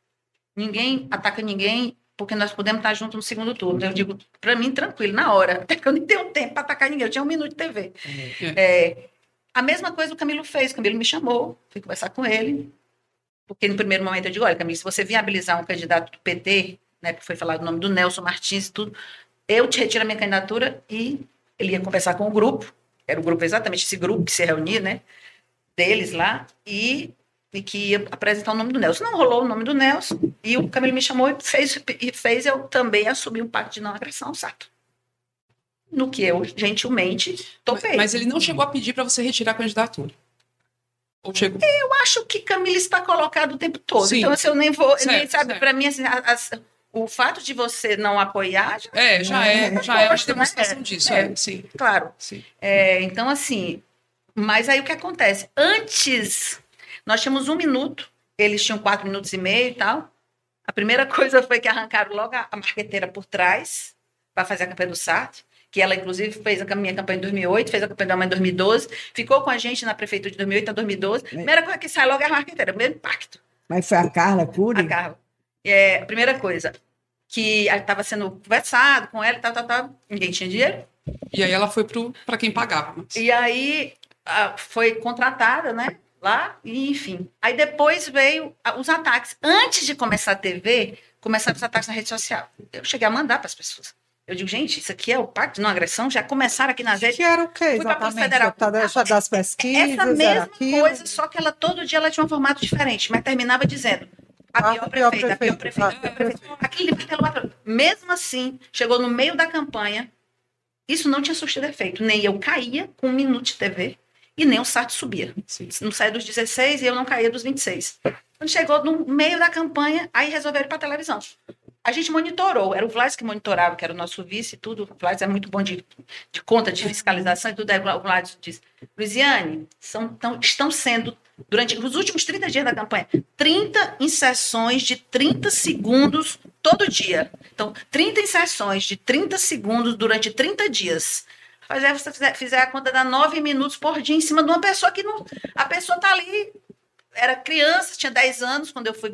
Speaker 5: Ninguém ataca ninguém, porque nós podemos estar juntos no segundo turno. Eu digo, para mim, tranquilo, na hora. Até *laughs* que eu nem tenho tempo para atacar ninguém, eu tinha um minuto de TV. É. É, a mesma coisa o Camilo fez. O Camilo me chamou, fui conversar com ele, porque no primeiro momento eu digo, olha, Camilo, se você viabilizar um candidato do PT, né, porque foi falado o nome do Nelson Martins e tudo, eu te retiro a minha candidatura e ele ia conversar com o grupo, era o grupo, exatamente esse grupo que se reunia, né, deles lá, e e que ia apresentar o nome do Nelson. Não rolou o nome do Nelson, e o Camilo me chamou e fez, e fez eu também assumir um pacto de não agressão, certo? No que eu, gentilmente, topei.
Speaker 3: Mas, mas ele não chegou a pedir para você retirar a candidatura? Ou chegou?
Speaker 5: Eu acho que Camilo está colocado o tempo todo. Sim. Então, assim, eu nem vou. Certo, nem, sabe, para mim, assim, as, o fato de você não apoiar. Já,
Speaker 3: é, já é, já é uma demonstração né? disso, é, é, sim.
Speaker 5: Claro.
Speaker 3: Sim.
Speaker 5: É, então, assim. Mas aí o que acontece? Antes nós tínhamos um minuto, eles tinham quatro minutos e meio e tal. A primeira *laughs* coisa foi que arrancaram logo a, marqueteira por trás para fazer a campanha do Sartre, que ela, inclusive, fez a minha campanha em 2008, fez a campanha da mãe em 2012, ficou com a gente na prefeitura de 2008 a 2012. Primeira coisa que sai logo é a marqueteira, primeiro impacto.
Speaker 1: Mas foi a Carla Cury?
Speaker 5: A Carla. É, a primeira coisa, que estava sendo conversado com ela e tal, tal, tal, ninguém tinha dinheiro.
Speaker 3: E aí ela foi para quem pagava.
Speaker 5: Mas... E aí a, foi contratada, né? Lá, e enfim. Aí depois veio os ataques. Antes de começar a TV, começaram os ataques na rede social. Eu cheguei a mandar para as pessoas. Eu digo, gente, isso aqui é o pacto de não agressão? Já começaram aqui nas redes.
Speaker 2: Que era o quê? Exatamente? Federal. Das pesquisas,
Speaker 5: Essa mesma coisa, só que ela todo dia ela tinha um formato diferente, mas terminava dizendo a pior, a pior prefeita, a pior prefeita, a pior prefeita. Aquele Mesmo assim, chegou no meio da campanha, isso não tinha surtido efeito. Nem eu caía com um minuto de TV, e nem o Sarto subia. Sim. Não saía dos 16 e eu não caía dos 26. Quando chegou no meio da campanha, aí resolveram ir para a televisão. A gente monitorou, era o Vlad que monitorava, que era o nosso vice e tudo. O Vlad é muito bom de, de conta, de fiscalização e tudo. Aí o Vlad disse: Luiziane, são, tão, estão sendo, durante os últimos 30 dias da campanha, 30 inserções de 30 segundos todo dia. Então, 30 inserções de 30 segundos durante 30 dias. Mas aí você fizer, fizer a conta, dá nove minutos por dia em cima de uma pessoa que não. A pessoa está ali, era criança, tinha 10 anos quando eu fui.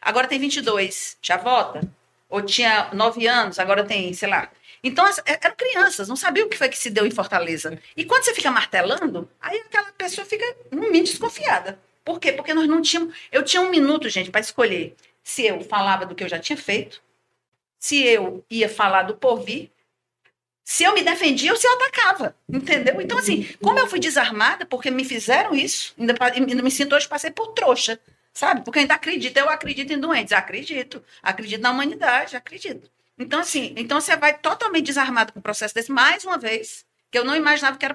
Speaker 5: Agora tem 22, já vota? Ou tinha 9 anos, agora tem, sei lá. Então, é, eram crianças, não sabiam o que foi que se deu em Fortaleza. E quando você fica martelando, aí aquela pessoa fica, no mínimo, desconfiada. Por quê? Porque nós não tínhamos. Eu tinha um minuto, gente, para escolher se eu falava do que eu já tinha feito, se eu ia falar do porvir, se eu me defendia ou se eu atacava, entendeu? Então, assim, como eu fui desarmada, porque me fizeram isso, ainda, ainda me sinto hoje, passei por trouxa, sabe? Porque ainda acredito, eu acredito em doentes, acredito, acredito na humanidade, acredito. Então, assim, então você vai totalmente desarmado com o processo desse, mais uma vez, que eu não imaginava que era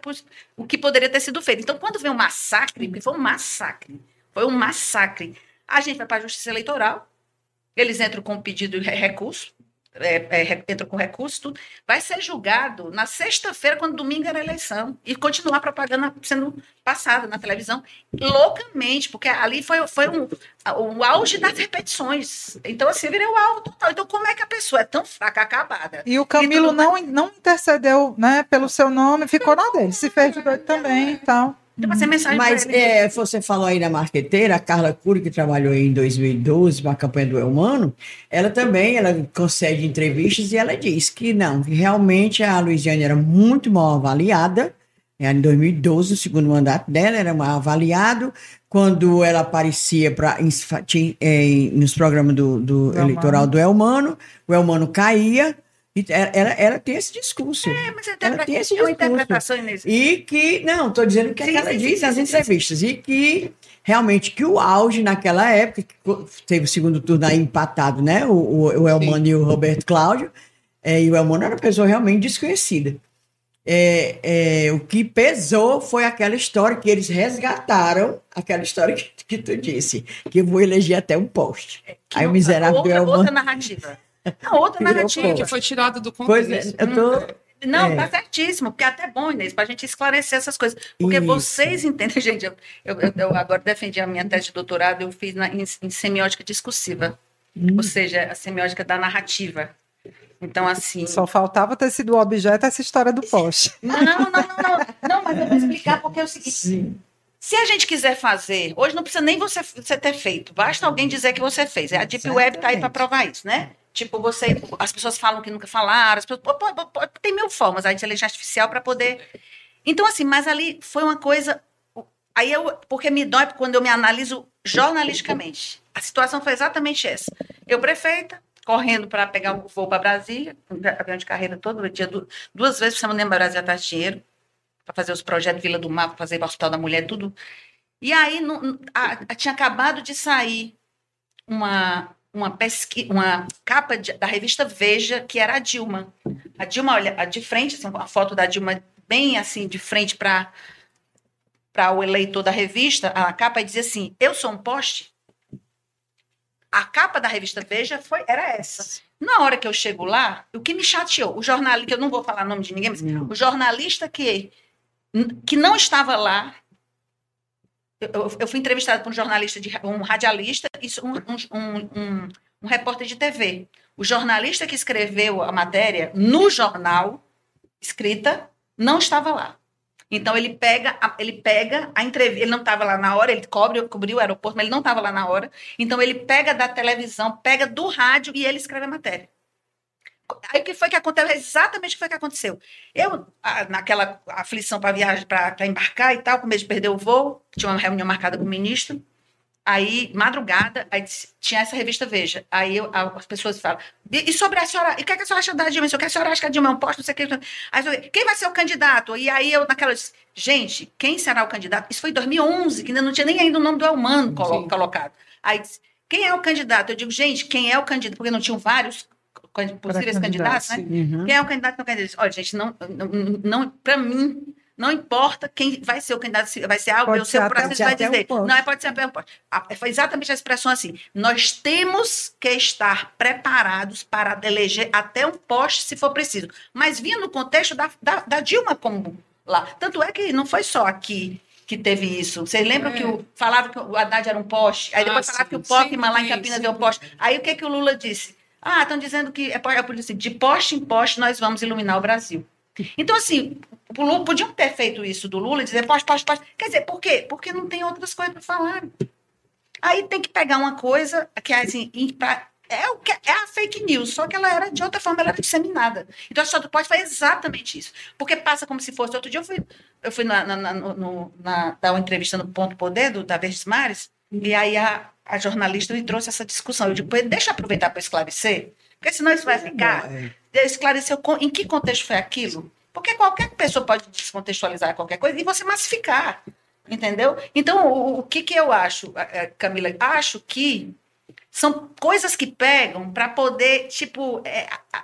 Speaker 5: o que poderia ter sido feito. Então, quando vem um massacre, porque foi um massacre, foi um massacre, a gente vai para a justiça eleitoral, eles entram com pedido de recurso, é, é, entra com recurso, tudo, vai ser julgado na sexta-feira, quando domingo era eleição, e continuar a propaganda sendo passada na televisão, loucamente, porque ali foi, foi um, o auge das repetições. Então, assim, virei o alvo total. Então, como é que a pessoa é tão fraca, acabada?
Speaker 2: E o Camilo e não, não intercedeu né, pelo seu nome, ficou na dele, se fez de doido também e tal.
Speaker 1: Então, mensagem Mas é, você falou aí da marqueteira, a Carla Cury, que trabalhou em 2012 na campanha do Elmano, ela também ela concede entrevistas e ela diz que não, que realmente a Luiziane era muito mal avaliada. É, em 2012, o segundo mandato dela era mal avaliado. Quando ela aparecia pra, em, em, nos programas do, do eleitoral do Elmano, o Elmano caía Ela, ela, ela tem esse discurso.
Speaker 5: É, mas é,
Speaker 1: Ela tem esse
Speaker 5: é uma
Speaker 1: discurso. E que, não, estou dizendo o que
Speaker 5: Sim,
Speaker 1: ela
Speaker 5: sim,
Speaker 1: diz
Speaker 5: sim,
Speaker 1: nas entrevistas. E que realmente que o auge naquela época, teve o segundo turno aí empatado, né? O, o, o Elmano e o Roberto Cláudio. é, e o Elmano era uma pessoa realmente desconhecida. É, é, o que pesou foi aquela história que eles resgataram, aquela história que, que tu disse, que eu vou eleger até um poste.
Speaker 5: Que
Speaker 1: Aí o miserável
Speaker 5: outra,
Speaker 1: Elmano.
Speaker 5: outra narrativa. Não, outra *laughs* narrativa.
Speaker 3: Que foi tirado do
Speaker 1: Pois
Speaker 3: contexto.
Speaker 1: é, eu tô.
Speaker 5: Não,
Speaker 1: É.
Speaker 5: tá certíssimo, porque é até bom, Inês, para a gente esclarecer essas coisas. Porque
Speaker 1: Isso.
Speaker 5: vocês entendem, *laughs* gente, eu, eu, eu- agora defendi a minha tese de doutorado, eu fiz na- em, em semiótica discursiva,
Speaker 1: Hum.
Speaker 5: ou seja, a semiótica da narrativa. Então, assim.
Speaker 2: Só faltava ter sido o objeto essa história do poste. *laughs*
Speaker 5: Não, não, não, não, não, mas eu vou explicar porque é o seguinte:
Speaker 1: Sim.
Speaker 5: se a gente quiser fazer, hoje não precisa nem você, você ter feito, basta alguém dizer que você fez. A Deep Web está aí para provar isso, né? Tipo, você, as pessoas falam que nunca falaram, as pessoas, pô, pô, pô, tem mil formas a inteligência artificial para poder. Então, assim, mas ali foi uma coisa. Aí eu, porque me dói quando eu me analiso jornalisticamente. A situação foi exatamente essa. Eu, prefeita, correndo para pegar o voo para Brasília, avião de carreira todo dia, du- duas vezes por semana em Brasília atrás de dinheiro, para fazer os projetos Vila do Mar, para fazer o Hospital da Mulher, tudo. E aí não- a- a- tinha acabado de sair uma, uma, pesqui, uma capa de- da revista Veja, que era a Dilma. A Dilma, olha, a de frente, assim, a foto da Dilma bem assim, de frente para para o eleitor da revista, a capa dizia assim: Eu sou um poste. A capa da revista Veja foi, era essa. Na hora que eu chego lá, o que me chateou, o jornalista, que eu não vou falar nome de ninguém, mas
Speaker 1: Não.
Speaker 5: o jornalista que, que não estava lá, eu, eu- fui entrevistada por um jornalista, de, um radialista e um, um, um, um, um repórter de TV. O jornalista que escreveu a matéria no jornal, escrita, não estava lá. Então ele pega, a, ele pega a entrevista, ele não estava lá na hora, ele cobre, cobriu o aeroporto, mas ele não estava lá na hora. Então ele pega da televisão, pega do rádio e ele escreve a matéria. Aí o que foi que aconteceu? Exatamente o que foi que aconteceu. Eu, naquela aflição para viagem, para embarcar e tal, com medo de perder o voo, tinha uma reunião marcada com o ministro. Aí, madrugada, aí tinha essa revista Veja. Aí eu- as pessoas falam, e, sobre a senhora, e o que, é que a senhora acha da Dilma? O que a senhora acha que a Dilma é um posto, não sei o que. Aí, eu, quem vai ser o candidato? E aí eu, naquela, disse, gente, quem será o candidato? Isso foi em 2011, que ainda não tinha nem ainda o nome do Elmano colo-
Speaker 3: Sim.
Speaker 5: colocado. Aí disse, quem é o candidato? Eu digo, gente, quem é o candidato? Porque não tinham vários possíveis candidatos, né?
Speaker 1: Uhum.
Speaker 5: Quem é o candidato não candidato? Olha, gente, não, não, não para mim, não importa quem vai ser o candidato, vai ser A ou B,
Speaker 2: Pode
Speaker 5: o seu processo vai
Speaker 1: um
Speaker 5: dizer.
Speaker 1: posto.
Speaker 5: não, é pode ser até um posto. Foi exatamente a expressão assim. Nós temos que estar preparados para eleger até um poste, se for preciso. Mas vinha no contexto da, da, da Dilma como lá. Tanto é que não foi só aqui que teve isso. Vocês lembram
Speaker 3: É.
Speaker 5: que o, falavam que o Haddad era um poste? Aí
Speaker 3: Ah,
Speaker 5: depois falavam que o
Speaker 3: sim,
Speaker 5: Pokémon lá em Campinas é um
Speaker 3: sempre
Speaker 5: poste. Aí o que, que o Lula disse? Ah, estão dizendo que é po- é isso, de poste em poste nós vamos iluminar o Brasil. Então, assim, o Lula, podiam ter feito isso do Lula, dizer poste, poste, poste. Quer dizer, por quê? Porque não tem outras coisas para falar. Aí tem que pegar uma coisa que assim, pra- é, o que, é a fake news, só que ela era, de outra forma, ela era disseminada. Então a história do poste foi exatamente isso. Porque passa como se fosse. Outro dia eu fui, eu fui na, na, na- no- na- dar uma entrevista no Ponto Poder, do, da Verdes Mares, e aí a, a jornalista me trouxe essa discussão. Eu digo, "Pô, deixa eu aproveitar para esclarecer, porque senão isso vai ficar.
Speaker 1: É.
Speaker 5: de esclarecer o con- em que contexto foi aquilo. Porque qualquer pessoa pode descontextualizar qualquer coisa e você massificar. Entendeu? Então, o, o que, que eu acho, Camila? Acho que são coisas que pegam para poder, tipo,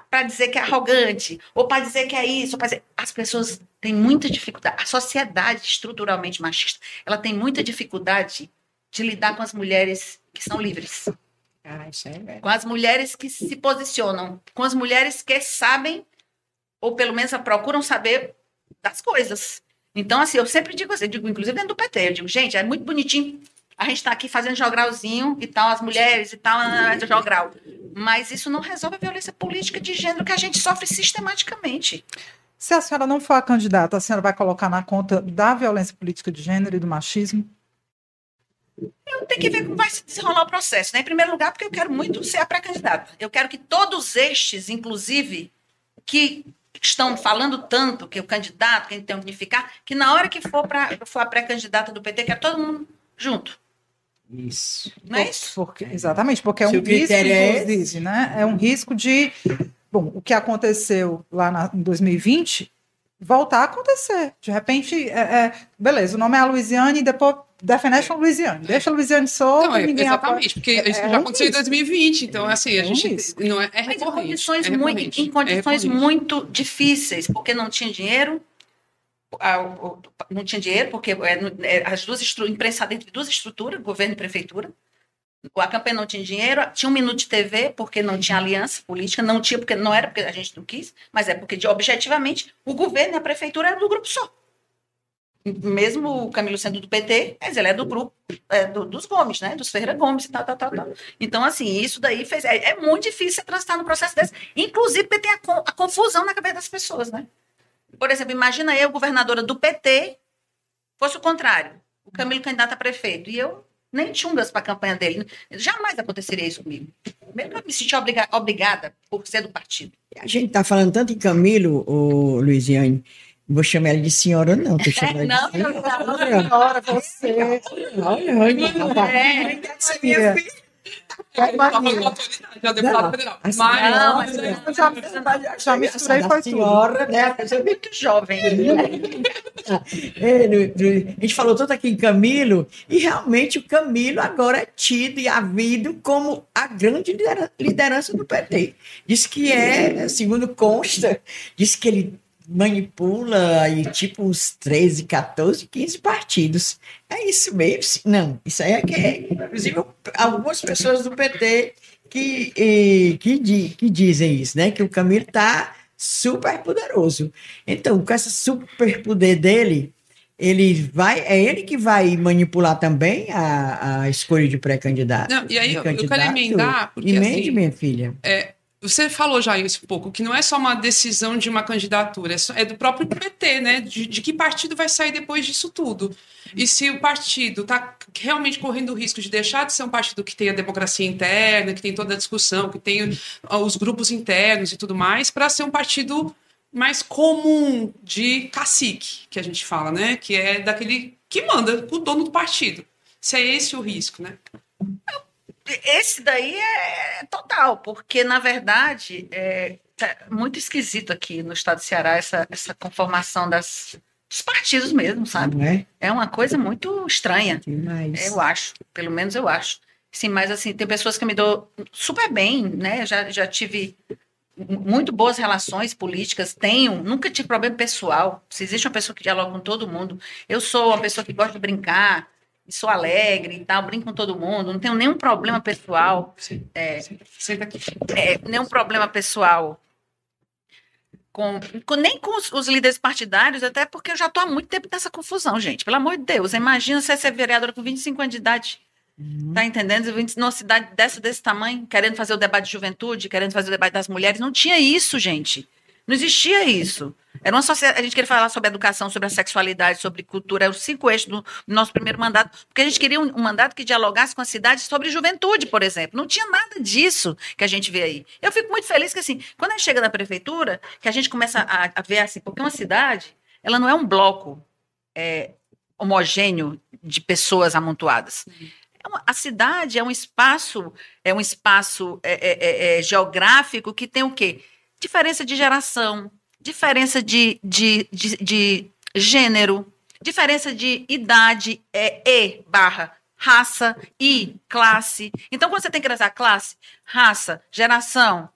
Speaker 5: para dizer que é arrogante, ou para dizer que é isso, para dizer. As pessoas têm muita dificuldade. A sociedade estruturalmente machista, ela tem muita dificuldade de lidar com as mulheres que são livres
Speaker 1: Ah, isso é verdade.
Speaker 5: com as mulheres que se posicionam, com as mulheres que sabem, ou pelo menos procuram saber das coisas. Então, assim, eu sempre digo assim, eu digo, inclusive dentro do PT, eu digo, gente, é muito bonitinho a gente está aqui fazendo jogralzinho e tal, as mulheres e tal, jogral. Mas isso não resolve a violência política de gênero que a gente sofre sistematicamente.
Speaker 2: Se a senhora não for a candidata, a senhora vai colocar na conta da violência política de gênero e do machismo?
Speaker 5: Eu tenho que ver como vai se desenrolar o processo, né? Em primeiro lugar, porque eu quero muito ser a pré-candidata. Eu quero que todos estes, inclusive, que estão falando tanto que o candidato, que a gente tem que unificar, que na hora que for, pra, for a pré-candidata do PT, quer todo mundo junto.
Speaker 1: Isso.
Speaker 5: Não é isso?
Speaker 2: Porque, exatamente, porque é um risco,
Speaker 1: critério é
Speaker 2: inclusive, né? É um risco de bom, o que aconteceu lá na, em 2020 voltar a acontecer. De repente, é, é, beleza, o nome é a Louisiane e depois Definition Louisiane. Deixa a Louisiane solta.
Speaker 3: Não, é,
Speaker 2: ninguém
Speaker 3: exatamente, porque
Speaker 2: é,
Speaker 3: isso
Speaker 2: é
Speaker 3: já
Speaker 2: um
Speaker 3: aconteceu em
Speaker 2: risco.
Speaker 3: 2020, então assim, a
Speaker 2: É um
Speaker 3: gente
Speaker 2: risco.
Speaker 3: não é, é
Speaker 5: Mas em condições,
Speaker 3: é
Speaker 5: muito, em condições
Speaker 3: é
Speaker 5: muito difíceis, porque não tinha dinheiro, a- não tinha dinheiro, porque é, é, as duas estru- imprensa entre duas estruturas, governo e prefeitura. A campanha não tinha dinheiro, tinha um minuto de TV, porque não tinha aliança política, não tinha, porque não era porque a gente não quis, mas é porque, de- objetivamente, o governo e a prefeitura eram do grupo só. Mesmo o Camilo sendo do PT, mas ele é do grupo é, do- dos Gomes, né? Dos Ferreira Gomes e tal, tal, tal, tal. Então, assim, isso daí fez. É, é muito difícil você transitar no processo desse, inclusive porque tem a, a confusão na cabeça das pessoas, né? Por exemplo, imagina eu, governadora do PT, fosse o contrário. O Camilo candidato a prefeito. E eu nem chungas para a campanha dele. Jamais aconteceria isso comigo. Primeiro que eu me senti obriga- obrigada por ser do partido.
Speaker 1: A gente está falando tanto em Camilo, ô, Luiziane. Vou chamar ela de senhora, não. Tô chamando ela
Speaker 5: Não,
Speaker 1: de
Speaker 5: não, não.
Speaker 1: senhora.
Speaker 2: Ora, você.
Speaker 1: Olha, olha, rapaz.
Speaker 5: É,
Speaker 2: Maria.
Speaker 3: Tá com
Speaker 2: Maria.
Speaker 3: autoridade, já deputado
Speaker 1: Não,
Speaker 3: federal.
Speaker 1: assim,
Speaker 3: Mas,
Speaker 5: não,
Speaker 3: mas,
Speaker 5: mas-
Speaker 3: é,
Speaker 2: Eu já, já misturei, tudo.
Speaker 1: senhora, né?
Speaker 5: muito jovem.
Speaker 1: É, no- a gente falou tanto aqui em Camilo, e realmente o Camilo agora é tido e havido como a grande lidera- liderança do PT. Diz que é, segundo consta, diz que ele manipula aí tipo uns 13, 14, 15 partidos. É isso mesmo? Não, isso aí é que é, inclusive, algumas pessoas do PT que, que, di- que dizem isso, né? Que o Camilo está super poderoso. Então, com esse superpoder dele, ele vai, é ele que vai manipular também a, a escolha de pré-candidato.
Speaker 3: E aí eu- eu quero emendar, porque,
Speaker 1: Emende,
Speaker 3: assim,
Speaker 1: minha filha.
Speaker 3: Você falou já isso um pouco, que não é só uma decisão de uma candidatura, é, é do próprio PT, né? De, de que partido vai sair depois disso tudo. E se o partido está realmente correndo o risco de deixar de ser um partido que tem a democracia interna, que tem toda a discussão, que tem ah, os grupos internos e tudo mais, para ser um partido mais comum de cacique, que a gente fala, né? Que é daquele que manda, o dono do partido. Se é esse o risco, né?
Speaker 5: Esse daí é total, porque, na verdade, é tá muito esquisito aqui no estado do Ceará essa, essa conformação das, dos partidos mesmo, sabe?
Speaker 1: É?
Speaker 5: É uma coisa muito estranha,
Speaker 1: Demais.
Speaker 5: eu acho. Pelo menos eu acho. Sim, mas assim, tem pessoas que me dão super bem, né? Já, já tive muito boas relações políticas, tenho, nunca tive problema pessoal. Se existe uma pessoa que dialoga com todo mundo, eu sou uma pessoa que gosta de brincar, sou alegre e tal, brinco com todo mundo, não tenho nenhum problema pessoal,
Speaker 3: Sim.
Speaker 5: É.
Speaker 3: Senta- aqui.
Speaker 5: é, nenhum problema pessoal com, com- nem com os, os líderes partidários, até porque eu já estou há muito tempo nessa confusão, gente. Pelo amor de Deus, imagina você ser vereadora com 25 anos de idade. Tá entendendo? Numa cidade dessa, desse tamanho, querendo fazer o debate de juventude, querendo fazer o debate das mulheres. Não tinha isso, gente. Não existia isso. Era uma sociedade. A gente queria falar sobre educação, sobre a sexualidade, sobre cultura. Eram os cinco eixos do nosso primeiro mandato. Porque a gente queria um, um mandato que dialogasse com a cidade sobre juventude, por exemplo. Não tinha nada disso que a gente vê aí. Eu fico muito feliz que, assim, quando a gente chega na prefeitura, que a gente começa a, a ver, assim, porque uma cidade, ela não é um bloco é, homogêneo de pessoas amontoadas. É a cidade é um espaço, é um espaço é, é, é, é, geográfico que tem o quê? Diferença de geração, diferença de, de, de, de gênero, diferença de idade é, e barra raça e classe. Então, quando você tem que trazer classe, raça, geração,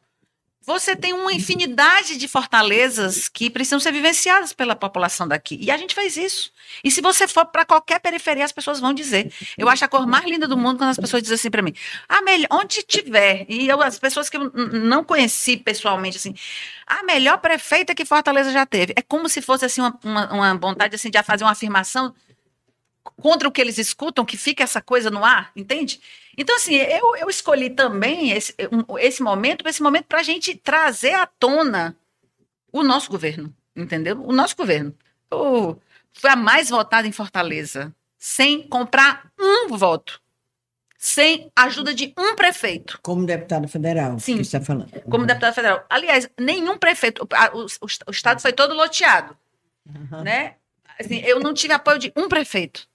Speaker 5: você tem uma infinidade de fortalezas que precisam ser vivenciadas pela população daqui. E a gente faz isso. E se você for para qualquer periferia, as pessoas vão dizer. Eu acho a cor mais linda do mundo quando as pessoas dizem assim para mim: a melhor, onde tiver, e eu, as pessoas que eu não conheci pessoalmente, assim, a melhor prefeita que Fortaleza já teve. É como se fosse assim uma, uma, uma vontade assim, de fazer uma afirmação contra o que eles escutam, que fica essa coisa no ar, entende? Então, assim, eu, eu escolhi também esse, um- esse momento, esse momento para a gente trazer à tona o nosso governo, entendeu? O nosso governo. O- foi a mais votada em Fortaleza, sem comprar um voto, sem ajuda de um prefeito
Speaker 1: Como deputado federal,
Speaker 5: Sim.
Speaker 1: que está falando.
Speaker 5: como deputado federal. Aliás, nenhum prefeito, o, o- o estado foi todo loteado, né? Assim, eu não tive apoio de um prefeito.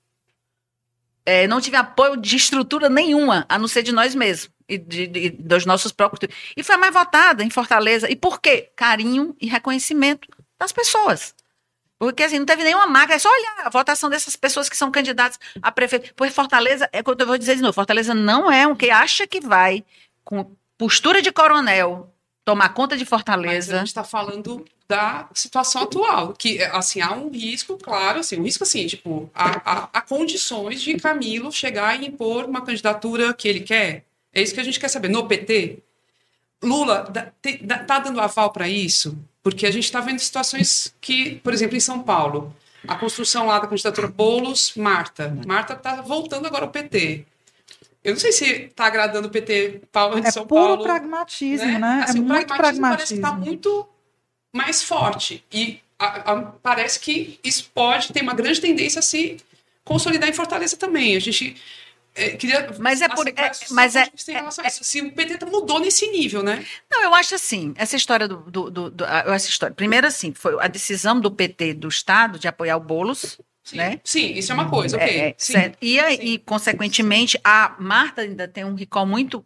Speaker 5: É, não tive apoio de estrutura nenhuma, a não ser de nós mesmos. e de, de, dos nossos próprios. E foi a mais votada em Fortaleza. E por quê? Carinho e reconhecimento das pessoas. Porque assim, não teve nenhuma marca, é só olhar a votação dessas pessoas que são candidatas a prefeito. Porque Fortaleza, é o que eu vou dizer de novo, Fortaleza não é um que acha que vai, com postura de coronel, tomar conta de Fortaleza.
Speaker 3: Mas a gente está falando da situação atual, que assim há um risco, claro, assim, um risco assim, tipo, há, há, há condições de Camilo chegar e impor uma candidatura que ele quer. É isso que a gente quer saber. No PT, Lula está dando aval para isso? Porque a gente está vendo situações que, por exemplo, em São Paulo, a construção lá da candidatura Bolos, Marta. Marta está voltando agora ao PT. Eu não sei se está agradando o PT Paulo de
Speaker 2: é
Speaker 3: São Paulo.
Speaker 2: É puro pragmatismo, né? né?
Speaker 3: Assim,
Speaker 2: é muito pragmatismo.
Speaker 3: Parece que está muito mais forte. E a, a, parece que isso pode ter uma grande tendência a se consolidar em Fortaleza também. A gente é, queria.
Speaker 5: Mas é por. É, mas é, é,
Speaker 3: se o PT mudou nesse nível, né?
Speaker 5: Não, eu acho assim. Essa história do. do, do, do essa história. Primeiro, assim, foi a decisão do PT do Estado de apoiar o Boulos.
Speaker 3: Sim,
Speaker 5: né?
Speaker 3: sim isso é uma coisa, ok.
Speaker 5: É,
Speaker 3: sim,
Speaker 5: e, aí, e, consequentemente, a Marta ainda tem um recall muito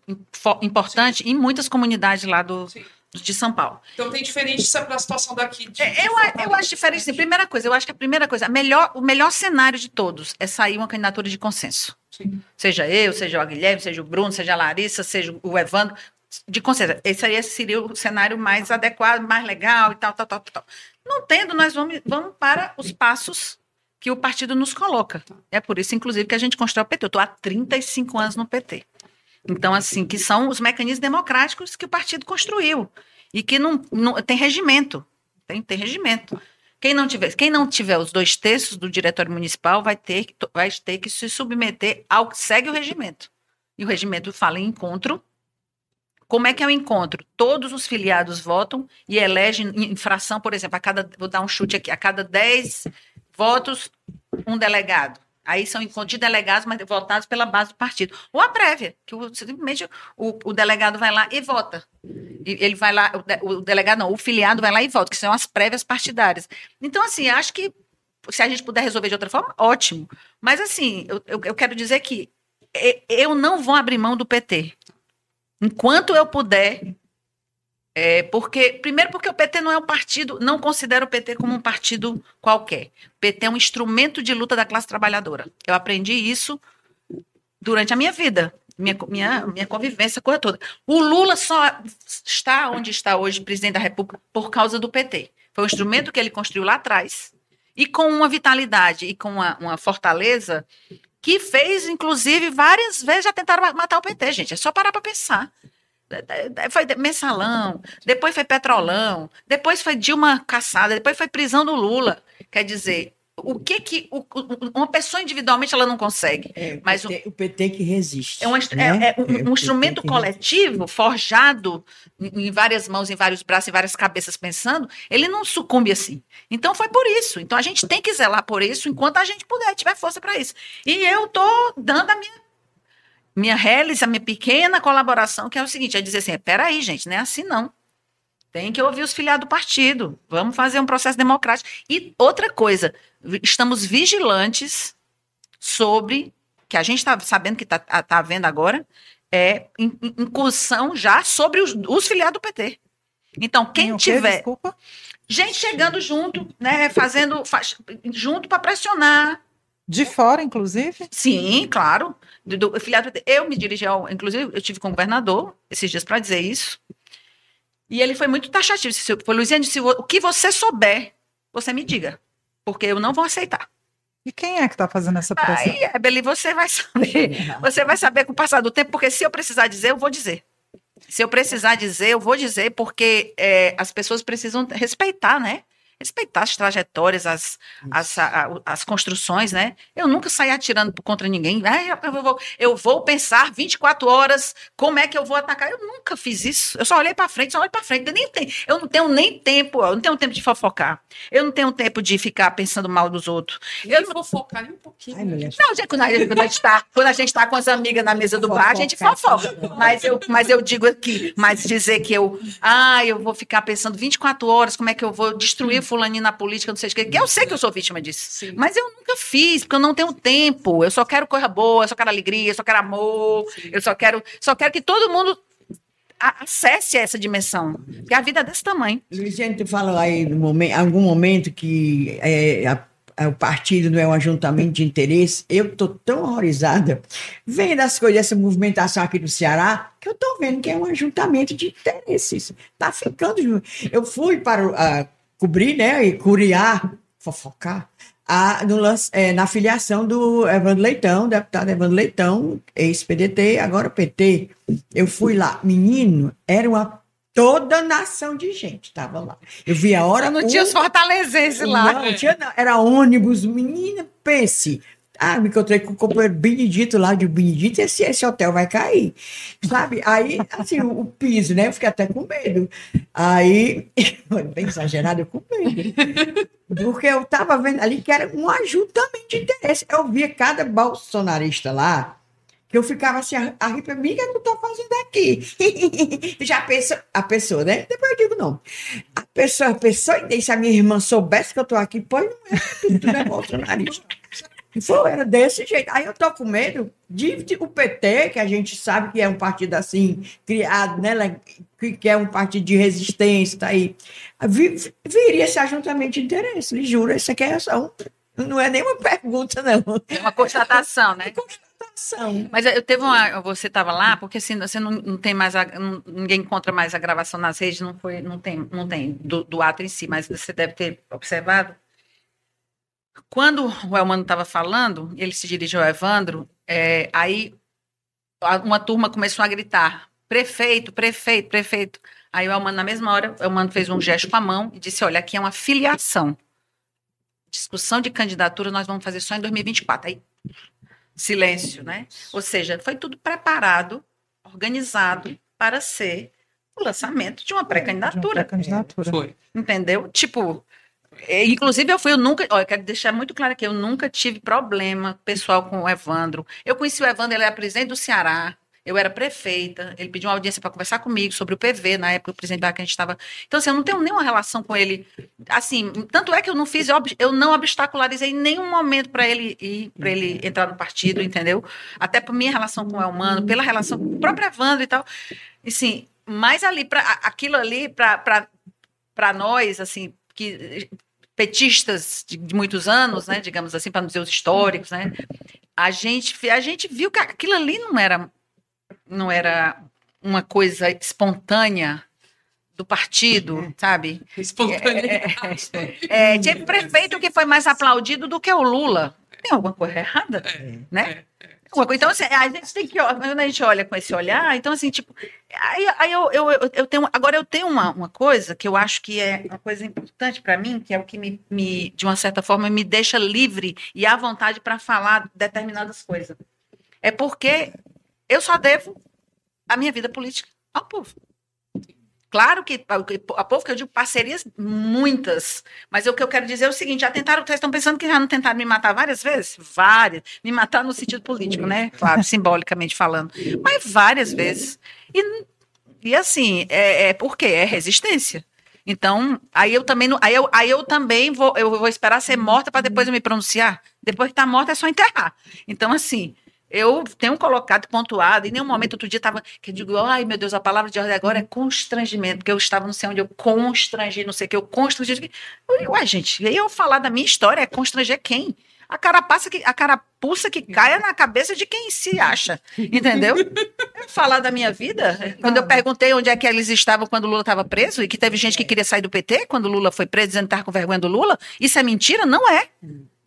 Speaker 5: importante sim. em muitas comunidades lá do, sim de São Paulo.
Speaker 3: Então tem diferença para a situação daqui. De,
Speaker 5: é, eu, eu acho diferente. Sim. Primeira coisa, eu acho que a primeira coisa, a melhor, o melhor cenário de todos é sair uma candidatura de consenso. Sim. Seja eu, seja o Guilherme, seja o Bruno, seja a Larissa, seja o Evandro, de consenso. Esse aí seria o cenário mais adequado, mais legal e tal, tal, tal, tal. Não tendo, nós vamos, vamos para os passos que o partido nos coloca. É por isso, inclusive, que a gente constrói o PT. Eu estou há 35 anos no PT. Então, assim, que são os mecanismos democráticos que o partido construiu e que não, não tem regimento, tem, tem regimento. Quem não tiver, quem não tiver os dois terços do diretório municipal vai ter, vai ter que se submeter ao que segue o regimento. E o regimento fala em encontro. Como é que é o encontro? Todos os filiados votam e elegem infração, por exemplo, a cada, vou dar um chute aqui, a cada 10 votos, um delegado. Aí são de delegados, mas votados pela base do partido. Ou a prévia, que simplesmente o, o delegado vai lá e vota. E ele vai lá, o, o, delegado não, o filiado vai lá e vota, que são as prévias partidárias. Então, assim, acho que se a gente puder resolver de outra forma, ótimo. Mas, assim, eu, eu, eu quero dizer que eu não vou abrir mão do PT. Enquanto eu puder, é, porque, primeiro, porque o PT não é um partido, não considero o PT como um partido qualquer. O PT é um instrumento de luta da classe trabalhadora. Eu aprendi isso durante a minha vida, minha, minha, minha convivência, coisa toda. O Lula só está onde está hoje, presidente da República, por causa do PT. Foi um instrumento que ele construiu lá atrás e com uma vitalidade e com uma, uma fortaleza que fez, inclusive, várias vezes já tentaram matar o PT, gente. É só parar para pensar foi mensalão, depois foi petrolão, depois foi Dilma caçada, depois foi prisão do Lula. Quer dizer, o que que o, uma pessoa individualmente ela não consegue,
Speaker 1: é,
Speaker 5: mas
Speaker 1: o PT, o, o PT que resiste.
Speaker 5: É um,
Speaker 1: né?
Speaker 5: é, é um, um instrumento coletivo resiste. forjado em várias mãos, em vários braços, em várias cabeças pensando, ele não sucumbe assim. Então foi por isso. Então a gente tem que zelar por isso enquanto a gente puder, tiver força para isso. E eu tô dando a minha minha realiza, minha pequena colaboração, que é o seguinte, é dizer assim, peraí, gente, não é assim não. Tem que ouvir os filiados do partido. Vamos fazer um processo democrático. E outra coisa, estamos vigilantes sobre, que a gente está sabendo que está tá vendo agora, é incursão já sobre os, os filiados do PT. Então, quem tiver. Desculpa? Gente chegando junto, né? Fazendo faz, junto para pressionar,
Speaker 2: de fora, inclusive?
Speaker 5: Sim, claro. Do, do filiado, eu me dirigi ao. Inclusive, eu tive com o governador esses dias para dizer isso. E ele foi muito taxativo. Foi, Luiziane, se o que você souber, você me diga. Porque eu não vou aceitar.
Speaker 2: E quem é que está fazendo essa pressão?
Speaker 5: Aí, Ebeli, você vai saber. *laughs* Você vai saber com o passar do tempo, porque se eu precisar dizer, eu vou dizer. Se eu precisar dizer, eu vou dizer, porque é, as pessoas precisam respeitar, né? Respeitar as trajetórias, as, as, a, as construções, né? Eu nunca saí atirando contra ninguém. Ah, eu, vou, eu vou pensar 24 horas como é que eu vou atacar. Eu nunca fiz isso. Eu só olhei para frente, só olhei para frente. Eu, nem tenho, eu não tenho nem tempo, eu não tenho tempo de fofocar. Eu não tenho tempo de ficar pensando mal dos outros.
Speaker 3: Eu não vou focar nem um pouquinho. Ai,
Speaker 5: não, gente, quando a gente, quando a gente está quando a gente tá com as amigas na mesa do bar, a gente fofoca. Mas eu, mas eu digo aqui, mas dizer que eu, ah, eu vou ficar pensando 24 horas, como é que eu vou destruir fulaninho na política, não sei o que. Eu sei que eu sou vítima disso.
Speaker 3: Sim.
Speaker 5: Mas eu nunca fiz, porque eu não tenho tempo. Eu só quero coisa boa, eu só quero alegria, eu só quero amor,
Speaker 3: Sim.
Speaker 5: eu só quero, só quero que todo mundo a- acesse essa dimensão. Porque a vida é desse tamanho.
Speaker 1: Luiziane, tu falou aí no momento, algum momento que é, a- a- o partido não é um ajuntamento de interesse. Eu estou tão horrorizada vendo as coisas, essa movimentação aqui do Ceará, que eu estou vendo que é um ajuntamento de interesses. Está ficando. Eu fui para a, cobrir, né, e curiar, fofocar, a, no lance- é, na filiação do Evandro Leitão, deputado Evandro Leitão, ex-PDT, agora PT. Eu fui lá, menino, era uma toda nação de gente estava lá. Eu vi a hora.
Speaker 5: não tinha os fortalezenses lá.
Speaker 1: Não, tinha, não. Era ônibus, menina, pense. Ah, me encontrei com o companheiro Benedito lá de Benedito, esse, esse hotel vai cair. Sabe? Aí, assim, o, o piso, né? Eu fiquei até com medo. Aí, *laughs* bem exagerado, eu com medo. Porque eu tava vendo ali que era um ajuntamento de interesse. Eu via cada bolsonarista lá, que eu ficava assim, a, a o que eu tô fazendo aqui? *laughs* Já pensa, a pessoa, né? Depois eu digo não. A pessoa, a pessoa, e se a minha irmã soubesse que eu tô aqui, pois não é, tudo, tudo é bolsonarista. Foi, era desse jeito. Aí eu tô com medo de, de- o PT, que a gente sabe que é um partido assim, criado, né? Que, é um partido de resistência, tá aí. Vi- vi- viria esse ajuntamento de interesse, lhe juro, isso aqui é só não é nenhuma pergunta, não.
Speaker 5: É uma constatação, né?
Speaker 1: Constatação.
Speaker 5: Mas eu teve uma. Você estava lá, porque assim, você não, não tem mais. a- não- ninguém encontra mais a gravação nas redes, não foi, não tem, não tem do, do ato em si, mas você deve ter observado. Quando o Elmano estava falando, ele se dirigiu ao Evandro, é, aí uma turma começou a gritar: prefeito, prefeito, prefeito. Aí o Elmano, na mesma hora, o Elmano fez um gesto com a mão e disse: olha, aqui é uma filiação. Discussão de candidatura nós vamos fazer só em 2024. Aí, silêncio, né? Ou seja, foi tudo preparado, organizado para ser o lançamento de uma pré-candidatura.
Speaker 2: Candidatura.
Speaker 3: Foi.
Speaker 5: Entendeu? Tipo, é, inclusive eu fui, eu nunca, olha, eu quero deixar muito claro aqui, eu nunca tive problema pessoal com o Evandro. Eu conheci o Evandro, ele era presidente do Ceará, eu era prefeita, ele pediu uma audiência para conversar comigo sobre o PV, na época o presidente da que a gente estava. Então, assim, eu não tenho nenhuma relação com ele. Assim, tanto é que eu não fiz, eu, não obstacularizei em nenhum momento para ele ir, para ele entrar no partido, entendeu? Até por minha relação com o Elmano, pela relação com o próprio Evandro e tal. E, Assim, mas ali, pra, aquilo ali, para nós, assim, que petistas de, de muitos anos, né, digamos assim, para não dizer os históricos, né, a gente, a gente viu que aquilo ali não era, não era uma coisa espontânea do partido, sabe?
Speaker 3: Espontaneidade.
Speaker 5: É, tinha prefeito que foi mais aplaudido do que o Lula. Tem alguma coisa errada, né? Alguma coisa- Então, assim, a gente tem que, quando a gente olha com esse olhar, então, assim, tipo, aí, aí eu, eu, eu tenho, agora eu tenho uma, uma coisa que eu acho que é uma coisa importante para mim, que é o que me, me, de uma certa forma, me deixa livre e à vontade para falar determinadas coisas. É porque eu só devo a minha vida política ao povo. Claro que a povo que eu digo parcerias muitas, mas o que eu quero dizer é o seguinte: já tentaram, vocês estão pensando que já não tentaram me matar várias vezes? Várias. Me matar no sentido político, né? Claro, simbolicamente falando. Mas várias vezes. E, e assim, é, é por quê? É resistência. Então, aí eu também não, aí eu, aí eu também vou, eu vou esperar ser morta para depois eu me pronunciar. Depois que está morta é só enterrar. Então, assim, eu tenho colocado, pontuado, em nenhum momento, outro dia estava, que eu digo, ai meu Deus, a palavra de ordem agora é constrangimento, porque eu estava não sei onde, eu constrangi, não sei o que, eu constrangi. Eu gente, eu falar da minha história é constranger quem? A carapaça que, a carapuça que caia na cabeça de quem se acha, entendeu? Eu falar da minha vida, quando eu perguntei onde é que eles estavam quando o Lula estava preso, e que teve gente que queria sair do PT quando o Lula foi preso, dizendo que estava com vergonha do Lula, isso é mentira? Não é.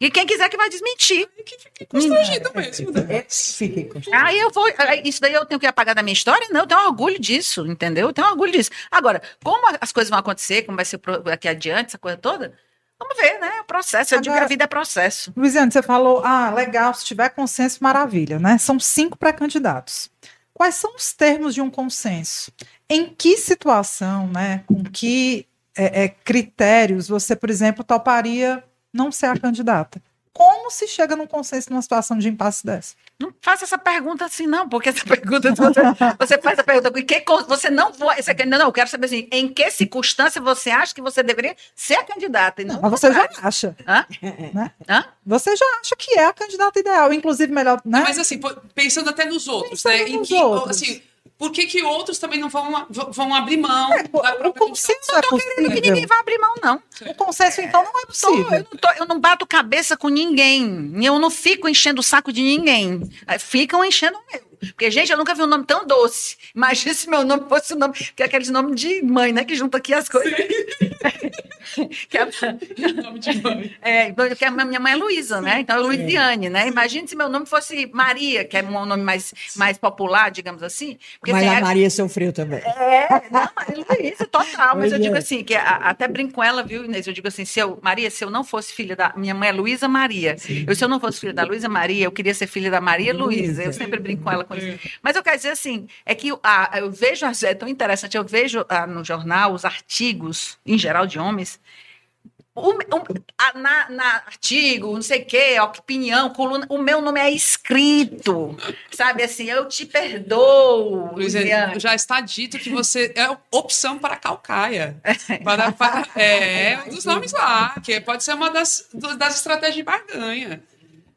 Speaker 5: E quem quiser que vai desmentir.
Speaker 3: Que fiquei constrangido mesmo. né?
Speaker 1: É, fiquei constrangido.
Speaker 5: Aí eu vou. Isso daí eu tenho que apagar da minha história? Não, eu tenho orgulho disso, entendeu? Eu tenho orgulho disso. Agora, como as coisas vão acontecer, como vai ser daqui adiante, essa coisa toda, vamos ver, né? O processo. Eu digo que
Speaker 2: Agora-
Speaker 5: a vida é processo.
Speaker 2: Luiziane, você falou, ah, legal, se tiver consenso, maravilha, né? São cinco pré-candidatos. Quais são os termos de um consenso? Em que situação, né? Com que é, é, critérios você, por exemplo, toparia não ser a candidata? Como se chega num consenso numa situação de impasse dessa?
Speaker 5: Não faça essa pergunta assim, não, porque essa *laughs* pergunta, você, você faz a pergunta, em que você não vai, você, não, não, eu quero saber assim, em que circunstância você acha que você deveria ser a candidata? E não,
Speaker 2: Mas você já acha.
Speaker 5: Hã?
Speaker 2: Né?
Speaker 5: Hã?
Speaker 2: Você já acha que é a candidata ideal, inclusive melhor, né?
Speaker 3: Mas assim, pensando até nos outros,
Speaker 2: Pensando
Speaker 3: né? Em
Speaker 2: nos
Speaker 3: que,
Speaker 2: outros.
Speaker 3: assim, por que, que outros também não vão, vão abrir mão
Speaker 2: É, o consenso é
Speaker 5: Não tô querendo que ninguém vá abrir mão, não.
Speaker 2: O consenso, então, não é
Speaker 5: Tô-
Speaker 2: possível.
Speaker 5: eu, não tô- eu não bato cabeça com ninguém. Eu não fico enchendo o saco de ninguém. Ficam enchendo o meu. Porque, gente, eu nunca vi um nome tão doce. Imagina se meu nome fosse o nome. Que é aqueles nomes de mãe, né? Que junta aqui as coisas. *laughs* que é, *laughs*
Speaker 3: Nome de mãe.
Speaker 5: é, porque a minha mãe é Luísa, né? Então é Luiziane, né? Imagina se meu nome fosse Maria, que é um nome mais, mais popular, digamos assim. Porque
Speaker 1: Mas a
Speaker 5: a-
Speaker 1: Maria sofreu também.
Speaker 5: é, não, Luísa, total. Mas eu digo
Speaker 1: é.
Speaker 5: assim, que a- até brinco com ela, viu, Inês? Eu digo assim, se eu, Maria, se eu não fosse filha da. Minha mãe é Luísa Maria. Eu, se eu não fosse filha da Luísa Maria, eu queria ser filha da Maria Luísa. Eu sempre brinco com ela com isso. Mas eu quero dizer assim, é que a, eu vejo, é tão interessante, eu vejo ah, no jornal os artigos, em geral de homens, o, o- a- na, na artigo, não sei o quê, opinião, coluna, o meu nome é escrito, sabe assim, eu te perdoo,
Speaker 3: Luiz,
Speaker 5: Luiziane.
Speaker 3: já está dito que você é opção para Calcaia. Para, para- *laughs* é, um dos nomes lá, que pode ser uma das, das estratégias de barganha.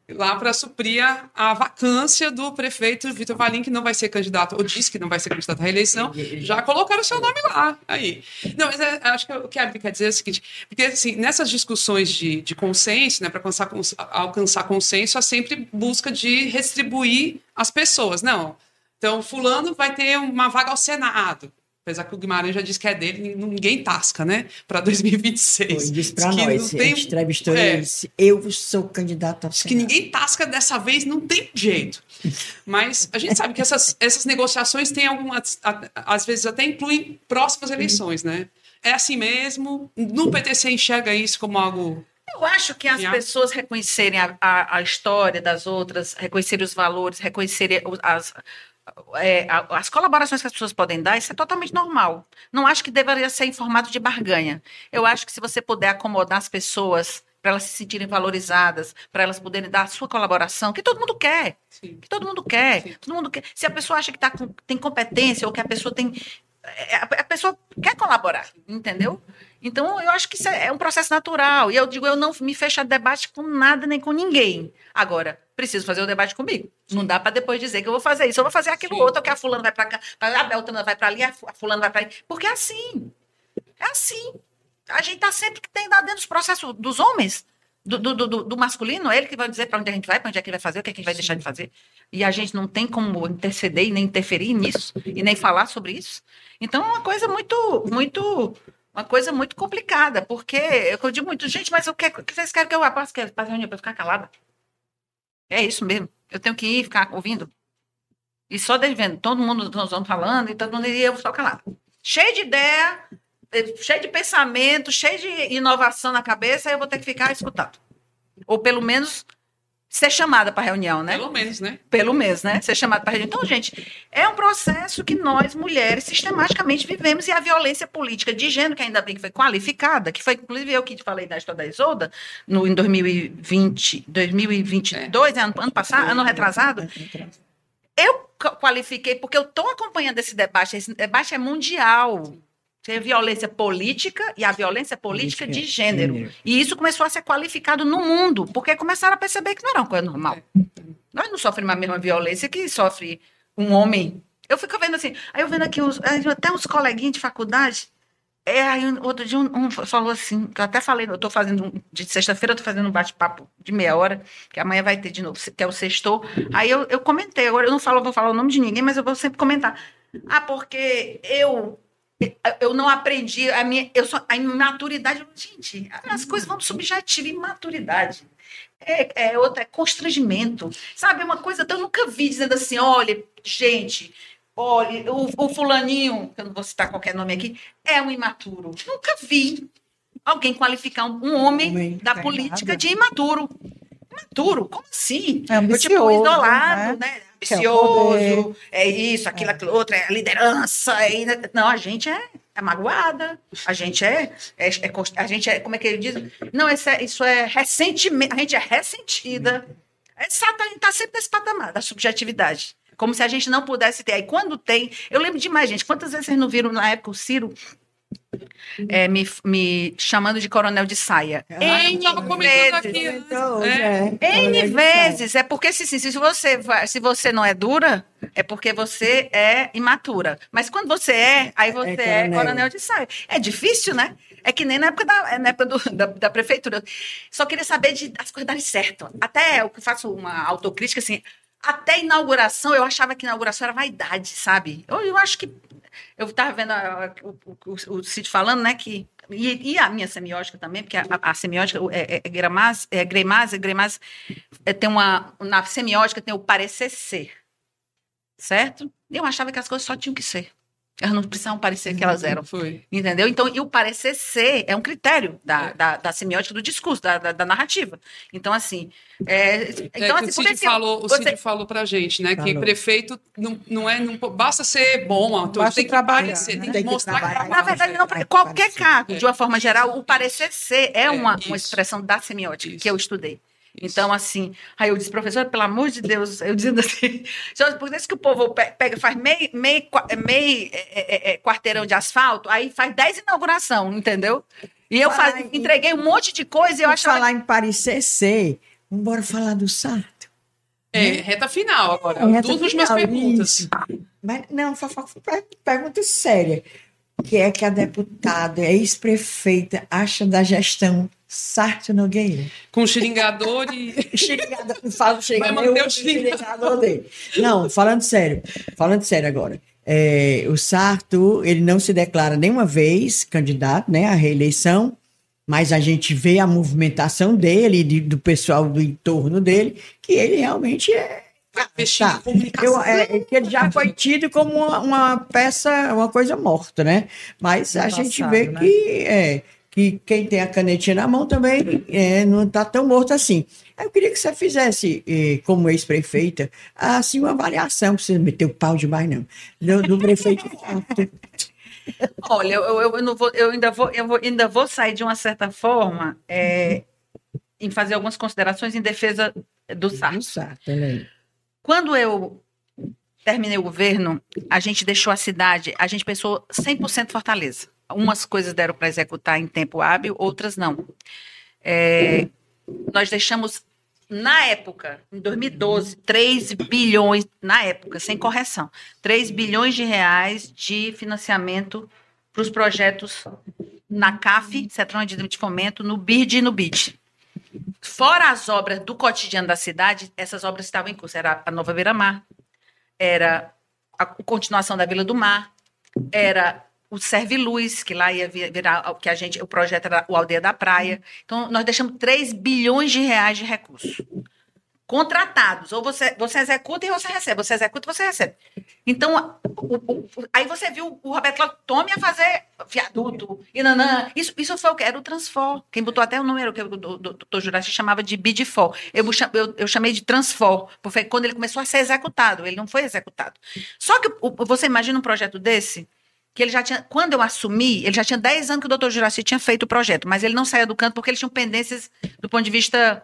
Speaker 3: Lá para suprir a, a vacância do prefeito Vitor Valim, que não vai ser candidato, ou disse que não vai ser candidato à reeleição, já colocaram o seu nome lá. Aí. Não, mas é, acho que o que a Abby quer dizer é o seguinte: porque assim, nessas discussões de, de consenso, né, para alcançar, alcançar consenso, há sempre busca de retribuir as pessoas. Não. Então, fulano vai ter uma vaga ao Senado. Apesar que o Guimarães já disse que é dele, ninguém tasca, né? Para 2026.
Speaker 1: Foi, disse pra
Speaker 3: Diz que
Speaker 1: nós.
Speaker 3: tem-
Speaker 1: gente entrevistou
Speaker 3: é.
Speaker 1: ele. disse, Eu sou candidato a
Speaker 3: Diz que
Speaker 1: Senado."
Speaker 3: ninguém tasca dessa vez, não tem jeito. Mas a gente sabe que essas, essas negociações têm algumas, às vezes até incluem próximas eleições, né? É assim mesmo. No PTC enxerga isso como algo.
Speaker 5: Eu acho que as pessoas reconhecerem a, a, a história das outras, reconhecerem os valores, reconhecerem as, é, as colaborações que as pessoas podem dar, isso é totalmente normal. Não acho que deveria ser em formato de barganha. Eu acho que se você puder acomodar as pessoas para elas se sentirem valorizadas, para elas poderem dar a sua colaboração, que todo mundo quer,
Speaker 3: Sim.
Speaker 5: que todo mundo quer,
Speaker 3: Sim.
Speaker 5: todo mundo quer. Se a pessoa acha que tá com- tem competência ou que a pessoa tem é, a a pessoa quer colaborar, entendeu? Então, eu acho que isso é é um processo natural. E eu digo, eu não me fecho a debate com nada nem com ninguém. Agora, preciso fazer o debate comigo. Não dá para depois dizer que eu vou fazer isso, eu vou fazer aquilo
Speaker 3: Sim.
Speaker 5: outro, que a fulana vai para cá, a Beltrana vai para ali, a fu- a fulana vai para ali. Porque é assim. É assim. A gente está sempre que tem dentro dos processos dos homens, do, do, do, do masculino, é ele que vai dizer para onde a gente vai, para onde é que ele vai fazer, o que, é que gente vai deixar de fazer. E a gente não tem como interceder e nem interferir nisso, e nem falar sobre isso. Então é uma coisa muito, muito, uma coisa muito complicada, porque eu digo muito, gente, mas o que, o que vocês querem que eu faça? Que faça reunião para ficar calada? É isso mesmo. Eu tenho que ir ficar ouvindo. E só devendo, todo mundo nós vamos falando, e todo mundo e eu só calada. Cheio de ideia, eh, cheio de pensamento, cheio de inovação na cabeça, eu vou ter que ficar escutando. Ou pelo menos ser chamada para reunião, né?
Speaker 3: Pelo menos, né?
Speaker 5: pelo menos, né? Ser chamado para reunião. Então, gente, é um processo que nós, mulheres, sistematicamente vivemos e a violência política de gênero, que ainda bem que foi qualificada, que foi inclusive eu que te falei da história da Isolda, no, em 2020, 2022, ano, ano passado, ano retrasado, eu qualifiquei porque eu estou acompanhando esse debate. Esse debate é mundial. Tem a violência política e a violência política de gênero. E isso começou a ser qualificado no mundo, porque começaram a perceber que não era uma coisa normal. Nós não sofremos a mesma violência que sofre um homem. Eu fico vendo assim, aí eu vendo aqui uns, até uns coleguinhas de faculdade. É, aí outro dia um, um falou assim, que eu até falei, eu estou fazendo, um- de sexta-feira eu estou fazendo um bate-papo de meia hora, que amanhã vai ter de novo, que é o sextou. Aí eu, eu comentei, agora eu não falo, vou falar o nome de ninguém, mas eu vou sempre comentar. Ah, porque eu eu não aprendi a minha eu sou a imaturidade gente as coisas vão subjetiva imaturidade. É, é outra é constrangimento. Sabe uma coisa que eu nunca vi dizendo assim olha gente olha o, o fulaninho que eu não vou citar qualquer nome aqui é um imaturo nunca vi alguém qualificar um, um homem,
Speaker 1: Homem,
Speaker 5: da
Speaker 2: tem
Speaker 5: política
Speaker 2: nada.
Speaker 5: de imaturo imaturo como assim
Speaker 2: É
Speaker 5: Eu, tipo,
Speaker 2: ambicioso,
Speaker 5: isolado,
Speaker 2: né?
Speaker 5: né?
Speaker 2: Poder.
Speaker 5: Ambicioso, é isso, aquilo, aquilo outro, é a liderança. É... Não, a gente é é magoada, a gente é, é, é a gente é, como é que ele diz? Não, isso é, isso é ressentimento, a gente é ressentida. É, a gente está sempre nesse patamar da subjetividade. Como se a gente não pudesse ter. Aí quando tem. Eu lembro demais, gente. Quantas vezes vocês não viram na época o Ciro é, me, me, chamando de coronel de saia.
Speaker 3: Ah, N vezes. Aqui.
Speaker 5: É. N vezes. É porque se, se, se, você vai, se você não é dura, é porque você é imatura. Mas quando você é, aí é você é, coronel. é coronel de saia. É difícil, né? É que nem na época da, na época do, da, da, prefeitura. Só queria saber de as coisas darem certo. Até eu faço uma autocrítica assim. Até inauguração, eu achava que inauguração era vaidade, sabe? Eu, eu acho que eu estava vendo a, o, o, o Cid falando, né, que e, e, a minha semiótica também, porque a, a semiótica é, é, é Gramaz, é Gremaz, é Gremaz é, tem uma na semiótica tem o parecer ser, certo? Eu achava que as coisas só tinham que ser. Elas não precisavam parecer que elas eram.
Speaker 3: Foi.
Speaker 5: Entendeu? Então, e o parecer ser é um critério da, é. da, da, semiótica do discurso, da, da, da narrativa. Então, assim. É, então,
Speaker 3: é, assim, o Cid, falou, você... o Cid falou pra gente, né? Falou. Que prefeito não, não é. Não, basta ser bom, então basta tem que parecer, né? tem que mostrar que,
Speaker 5: Na verdade, não, qualquer cargo, de uma forma geral, o parecer ser é, é uma, uma expressão da semiótica isso. que eu estudei. Então, assim, aí eu disse, professor, pelo amor de Deus, eu dizendo assim, *laughs* por isso que o povo pega, faz meio, meio, meio é, é, é, quarteirão de asfalto, aí faz dez inauguração, entendeu? E eu faz, em... entreguei um monte de coisa e eu acho
Speaker 1: falar em Paris CC, vamos embora falar do Sarto.
Speaker 3: É, né? reta final agora. É, reta Duas final, minhas perguntas. Isso.
Speaker 1: Mas, não, pergunta séria. O que é que a deputada, ex-prefeita, acha da gestão Sarto Nogueira.
Speaker 3: Com xiringador e. *laughs*
Speaker 1: xiringador, falo xiringador, Vai manter o xiringador dele. Não, falando sério, falando sério agora. É, o Sarto, ele não se declara nenhuma vez candidato né, à reeleição, mas a gente vê a movimentação dele, de, do pessoal do entorno dele, que ele realmente é.
Speaker 3: Tá, tá. Eu,
Speaker 1: é, que ele já foi tido como uma, uma, peça, uma coisa morta, né? Mas a gente vê né? que é, que quem tem a canetinha na mão também é, não está tão morto assim. Eu queria que você fizesse, eh, como ex-prefeita, assim, uma avaliação, para você meter o pau demais, não, do, do prefeito.
Speaker 5: Olha, eu, eu, não vou, eu, ainda vou, eu vou, ainda vou sair de uma certa forma é, em fazer algumas considerações em defesa do Sarto. Do Sarto Quando eu terminei o governo, a gente deixou a cidade, a gente pensou 100% Fortaleza. Umas coisas deram para executar em tempo hábil, outras não. É, nós deixamos, na época, em 2012, 3 bilhões, na época, sem correção, 3 bilhões de reais de financiamento para os projetos na CAF, Central de Fomento, no BID e no BID. Fora as obras do cotidiano da cidade, essas obras estavam em curso. Era a Nova Beira Mar, era a continuação da Vila do Mar, era o Serve Luz, que lá ia virar, que a gente, o projeto era o Aldeia da Praia. Então, nós deixamos 3 bilhões de reais de recursos. Contratados. Ou você, você executa e você recebe. Você executa e você recebe. Então, o, o, aí você viu o Roberto Cláudio tome a fazer viaduto e nanã. Isso, isso foi o que? Era o Transfor. Quem botou até o número que o doutor Juraci chamava de BIDFOR. Eu, eu, eu chamei de Transfor, porque quando ele começou a ser executado. Ele não foi executado. Só que você imagina um projeto desse que ele já tinha, quando eu assumi, ele já tinha 10 anos que o doutor Juraci tinha feito o projeto, mas ele não saía do canto porque ele tinha pendências do ponto de vista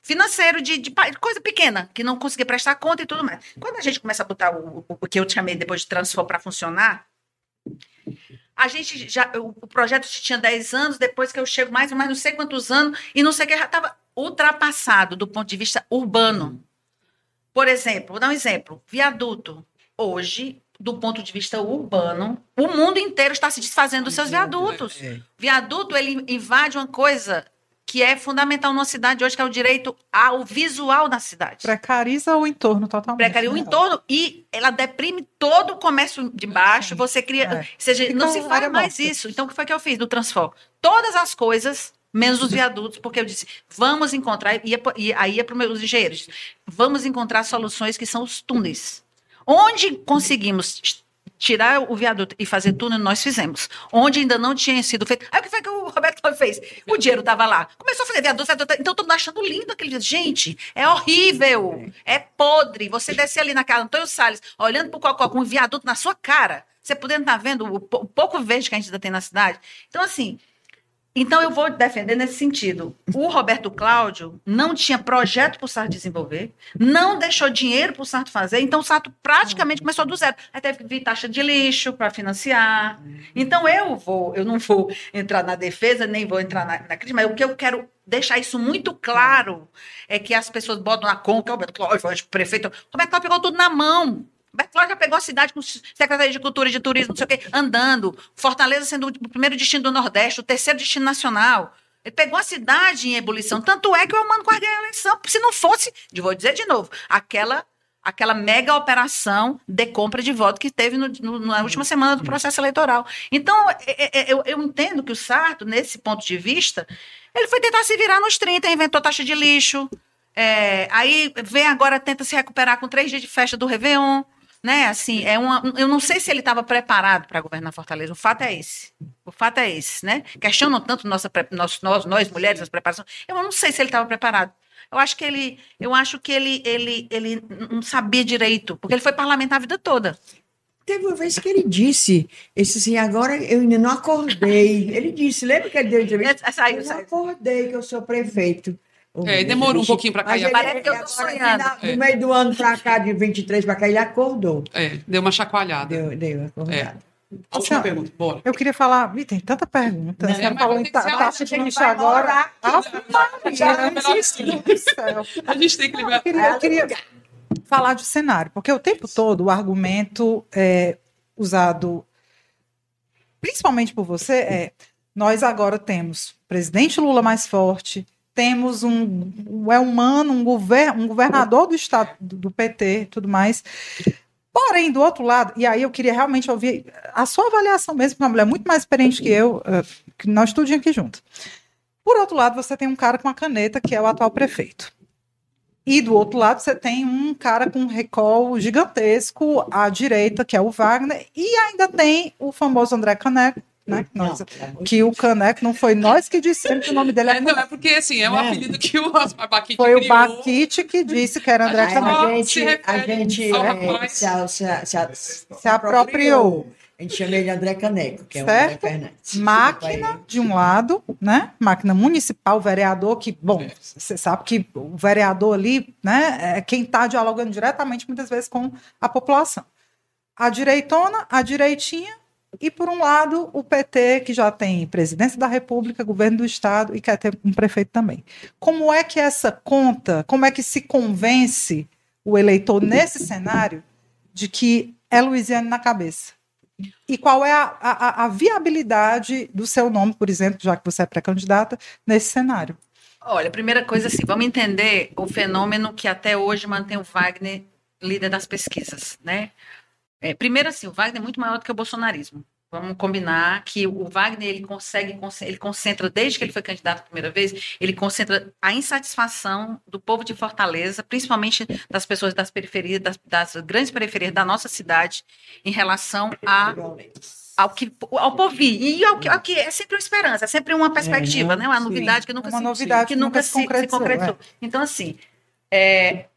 Speaker 5: financeiro de, de, coisa pequena, que não conseguia prestar conta e tudo mais. Quando a gente começa a botar o, o, o que eu chamei depois de transfer para funcionar, a gente já, o, o, projeto tinha 10 anos, depois que eu chego mais, mais não sei quantos anos, e não sei o que, já estava ultrapassado do ponto de vista urbano. Por exemplo, vou dar um exemplo, viaduto. Hoje, do ponto de vista urbano, o mundo inteiro está se desfazendo dos seus viadutos. É. Viaduto, ele invade uma coisa que é fundamental numa cidade hoje, que é o direito ao visual da cidade.
Speaker 2: Precariza o entorno totalmente.
Speaker 5: Precariza o né? entorno e ela deprime todo o comércio de baixo, você cria... É. Seja, não se faz mais morta. isso. Então, o que foi que eu fiz no Transfor? Todas as coisas menos os viadutos, porque eu disse, vamos encontrar, e aí é para os meus engenheiros, vamos encontrar soluções que são os túneis. Onde conseguimos tirar o viaduto e fazer túnel, nós fizemos. Onde ainda não tinha sido feito. Aí o que foi que o Roberto *laughs* fez? O dinheiro estava lá. Começou a fazer viaduto, viaduto. Então, todo mundo achando lindo aquele vídeo. Gente, é horrível. É podre. Você descer ali na casa Antônio Salles, olhando para o Cocó com um viaduto na sua cara. Você podendo estar vendo o, o pouco verde que a gente ainda tem na cidade. Então, assim, então, eu vou defender nesse sentido. O Roberto Cláudio não tinha projeto para o Sarto desenvolver, não deixou dinheiro para o Sarto fazer, então o Sarto praticamente começou do zero. Aí teve que vir taxa de lixo para financiar. Então, eu vou, eu não vou entrar na defesa, nem vou entrar na, na crítica, mas o que eu quero deixar isso muito claro é que as pessoas botam na conta, o Roberto Cláudio foi prefeito. O Roberto Cláudio pegou tudo na mão. Bertoló já pegou a cidade com Secretaria de Cultura e de Turismo, não sei o quê, andando. Fortaleza sendo o primeiro destino do Nordeste, o terceiro destino nacional. Ele pegou a cidade em ebulição. Tanto é que o Elmano quase ganhou a eleição. Se não fosse, vou dizer de novo, aquela aquela mega operação de compra de voto que teve no, no, na última semana do processo eleitoral. Então, é, é, é, eu, eu, entendo que o Sarto, nesse ponto de vista, ele foi tentar se virar nos 30, inventou taxa de lixo, é, aí vem agora, tenta se recuperar com três dias de festa do Réveillon né? Assim, é uma, eu não sei se ele estava preparado para governar Fortaleza. O fato é esse. O fato é esse, né? Questionam tanto nossa, nós, nós, nós mulheres, as preparações. Eu não sei se ele estava preparado. Eu acho que ele, eu acho que ele, ele, ele não sabia direito, porque ele foi parlamentar a vida toda.
Speaker 1: Teve uma vez que ele disse, esse assim, agora eu ainda não acordei. Ele disse, lembra que ele deu entrevista? *laughs*
Speaker 5: É, saiu,
Speaker 1: eu não acordei que eu sou prefeito.
Speaker 3: É, demorou um pouquinho para cair.
Speaker 5: Ele, parece que eu tô sonhando.
Speaker 1: No meio do ano para cá, de 23 para cá, ele acordou.
Speaker 3: É, deu uma chacoalhada.
Speaker 1: Deu, deu acordado.
Speaker 3: É. Última assim, pergunta, bora.
Speaker 2: Eu queria falar. Ih, tem tanta pergunta.
Speaker 3: Não,
Speaker 2: Você
Speaker 3: é,
Speaker 2: falou em taxa de lixo agora. Ah,
Speaker 3: A gente tem que
Speaker 2: Eu
Speaker 3: liberar.
Speaker 2: queria, eu queria falar de cenário, porque o tempo todo o argumento é usado, principalmente por você, é nós agora temos presidente Lula mais forte, temos um, é humano, um, gover, um governador do estado do, PT, tudo mais. Porém, do outro lado, e aí eu queria realmente ouvir a sua avaliação mesmo, uma mulher muito mais experiente que eu, uh, que nós estudamos aqui junto. Por outro lado, você tem um cara com a caneta, que é o atual prefeito. E do outro lado, você tem um cara com um recall gigantesco à direita, que é o Wagner, e ainda tem o famoso André Caneco, né? Que, nós- que o Caneco não foi nós que dissemos que o nome dele é
Speaker 3: É, não, é porque assim, é um
Speaker 1: Né?
Speaker 3: apelido que o Osmar Baquite
Speaker 2: Foi o
Speaker 3: criou.
Speaker 2: Baquite que disse que era André Caneco.
Speaker 1: A gente, a gente é, se, a- se, a- se, a-
Speaker 2: Se apropriou.
Speaker 1: A gente chama ele de André Caneco, que é o. André Fernandes.
Speaker 2: Máquina de um lado, né? Máquina municipal, vereador, que, bom,
Speaker 3: É.
Speaker 2: você sabe que o vereador ali, né, é quem está dialogando diretamente muitas vezes com a população. A direitona, a direitinha, e por um lado o PT, que já tem presidência da República, governo do Estado e quer ter um prefeito também. Como é que essa conta, como é que se convence o eleitor nesse cenário de que é Luiziane na cabeça? E qual é a, a- a viabilidade do seu nome, por exemplo, já que você é pré-candidata, nesse cenário?
Speaker 5: Olha, primeira coisa assim, vamos entender o fenômeno que até hoje mantém o Wagner líder das pesquisas, né? É, primeiro assim, o Wagner é muito maior do que o bolsonarismo. Vamos combinar que o Wagner ele consegue, ele concentra desde que ele foi candidato a primeira vez, ele concentra a insatisfação do povo de Fortaleza, principalmente das pessoas das periferias, das, das grandes periferias da nossa cidade, em relação a ao que ao porvir e ao que, ao que é sempre uma esperança, é sempre uma perspectiva,
Speaker 1: É,
Speaker 5: né? Uma
Speaker 1: sim.
Speaker 5: novidade que nunca
Speaker 2: Uma
Speaker 5: se
Speaker 2: novidade
Speaker 5: que
Speaker 2: que
Speaker 5: nunca
Speaker 2: nunca
Speaker 5: se,
Speaker 2: se
Speaker 5: se
Speaker 2: concretizou,
Speaker 5: concretizou. Então assim, é,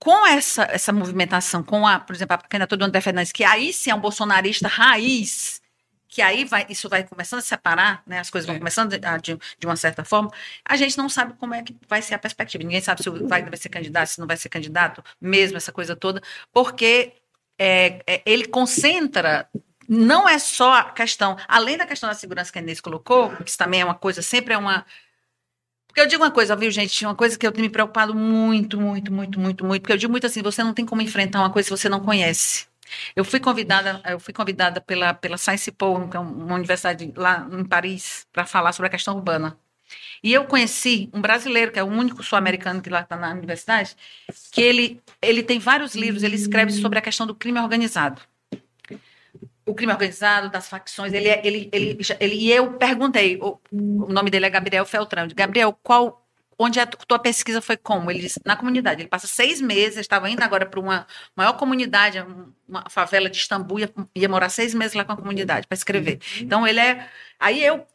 Speaker 5: com essa essa movimentação, com a, por exemplo, a candidatura do André Fernandes, que aí sim é um bolsonarista raiz, que aí vai, isso vai começando a separar, né? As coisas vão
Speaker 3: É.
Speaker 5: começando a, de, de uma certa forma. A gente não sabe como é que vai ser a perspectiva. Ninguém sabe se o Wagner vai ser candidato, se não vai ser candidato, mesmo essa coisa toda, porque é, é, ele concentra. Não é só a questão, além da questão da segurança que a Inês colocou, que isso também é uma coisa, sempre é uma. Porque eu digo uma coisa, viu, gente? Uma coisa que eu tenho me preocupado muito, muito, muito, muito, muito. Porque eu digo muito assim: você não tem como enfrentar uma coisa se você não conhece. Eu fui convidada, eu fui convidada pela, pela Sciences Po, que é uma universidade lá em Paris, para falar sobre a questão urbana. E eu conheci um brasileiro, que é o único sul-americano que lá está na universidade, que ele, ele tem vários livros, ele escreve sobre a questão do crime organizado. O crime organizado, das facções, ele, é- ele, ele, ele, e eu perguntei, o, o nome dele é Gabriel Feltrão, Gabriel, qual, onde a tu- tua pesquisa foi como? Ele disse, na comunidade, ele passa seis meses, estava indo agora para uma maior comunidade, um- uma favela de Istambul, ia, ia morar seis meses lá com a comunidade para escrever. Então, ele é, aí eu,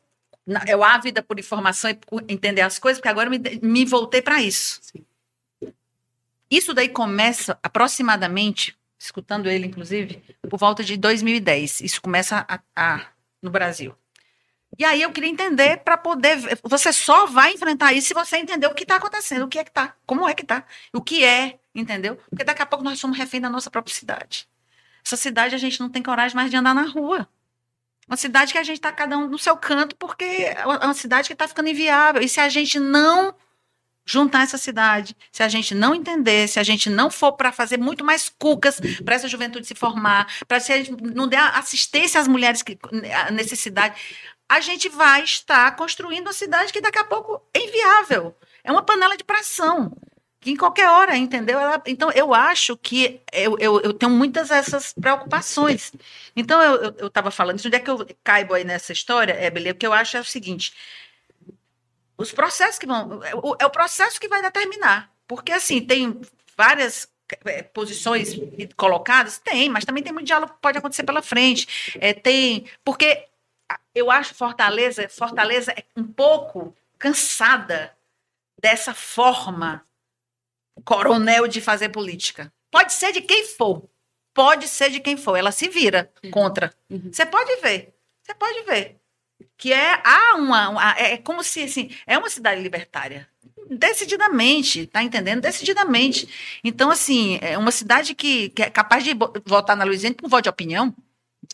Speaker 5: eu ávida por informação e por entender as coisas, porque agora me, me voltei para isso. Isso daí começa aproximadamente escutando ele, inclusive, por volta de 2010. Isso começa a, a, no Brasil. E aí eu queria entender para poder. Você só vai enfrentar isso se você entender o que está acontecendo, o que é que está, como é que está, o que é, entendeu? Porque daqui a pouco nós somos refém da nossa própria cidade. Essa cidade a gente não tem coragem mais de andar na rua. Uma cidade que a gente está cada um no seu canto, porque é uma cidade que está ficando inviável. E se a gente não juntar essa cidade, se a gente não entender, se a gente não for para fazer muito mais cucas para essa juventude se formar, para se a gente não der assistência às mulheres que a necessidade, a gente vai estar construindo uma cidade que daqui a pouco é inviável. É uma panela de pressão. Que em qualquer hora, entendeu? Ela, então, eu acho que eu, eu, eu, tenho muitas dessas preocupações. Então, eu estava falando, onde é que eu caibo aí nessa história, Ebele? O que eu acho é o seguinte: os processos que vão. É o processo que vai determinar. Porque, assim, tem várias é, posições colocadas? Tem, mas também tem muito diálogo que pode acontecer pela frente. É, tem. Porque eu acho Fortaleza, Fortaleza é um pouco cansada dessa forma coronel de fazer política. Pode ser de quem for. Pode ser de quem for. Ela se vira contra. Uhum. Você pode ver. Você pode ver que é há uma, uma, é, é como se assim, é uma cidade libertária decididamente, tá entendendo? Decididamente. Então assim, é uma cidade que, que é capaz de votar na Luiziane com voto de opinião.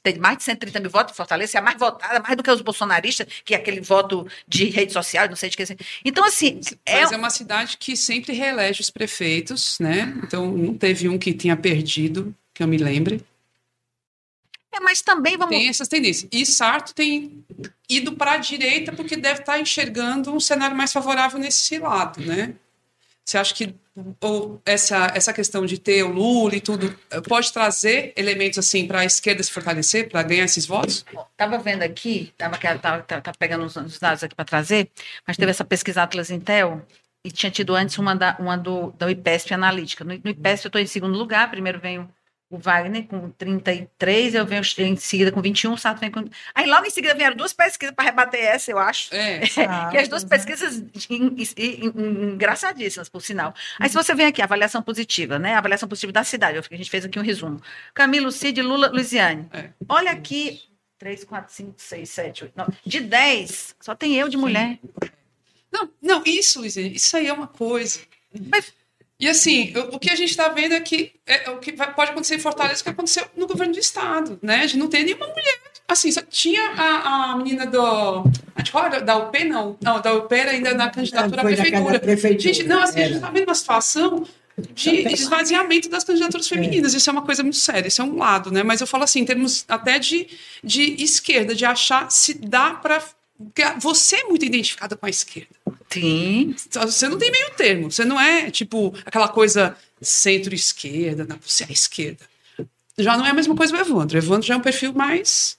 Speaker 5: Tem mais de 130 mil votos em Fortaleza, é mais votada, mais do que os bolsonaristas, que é aquele voto de rede social, não sei de que. Então, assim.
Speaker 3: Mas é, é uma cidade que sempre reelege os prefeitos, né? Então, não teve um que tinha perdido, que eu me lembre.
Speaker 5: É, mas também vamos.
Speaker 3: Tem essas tendências. E Sarto tem ido para a direita porque deve estar tá enxergando um cenário mais favorável nesse lado, né? Você acha que ou essa, essa questão de ter o Lula e tudo pode trazer elementos assim para a esquerda se fortalecer, para ganhar esses votos?
Speaker 5: Estava vendo aqui, estava tava, tava, pegando os dados aqui para trazer, mas teve essa pesquisa Atlas Intel e tinha tido antes uma, da, uma do, da IPESP analítica. No, no IPESP eu estou em segundo lugar, primeiro vem o o Wagner com 33, eu venho em seguida com 21, o Sato vem com. Aí logo em seguida vieram duas pesquisas para rebater essa, eu acho. É. *laughs* e as duas pesquisas engraçadíssimas, por sinal. Aí se você vem aqui, avaliação positiva, né? Avaliação positiva da cidade, a gente fez aqui um resumo. Camilo Cid, Lula, Luiziane. É. Olha aqui, 3, 4, 5, 6, 7, 8, 9. De 10, só tem eu de mulher.
Speaker 3: Não, não, isso, Luiziane, isso aí é uma coisa. Mas e assim, o, que a gente está vendo é que é, o que vai, pode acontecer em Fortaleza, o que aconteceu no governo do estado, né? De não ter nenhuma mulher. Assim, só tinha a, a menina do. Da UP, não. Não, da UP era ainda na candidatura à prefeitura. prefeitura. Gente, não, assim, a gente está vendo uma situação de esvaziamento das candidaturas femininas. Isso é uma coisa muito séria, isso é um lado, né? Mas eu falo assim, em termos até de, de esquerda, de achar se dá para. Você é muito identificada com a esquerda.
Speaker 5: Sim.
Speaker 3: Você não tem meio termo. Você não é, tipo, aquela coisa centro-esquerda, você é esquerda. Já não é a mesma coisa do Evandro. O Evandro já é um perfil mais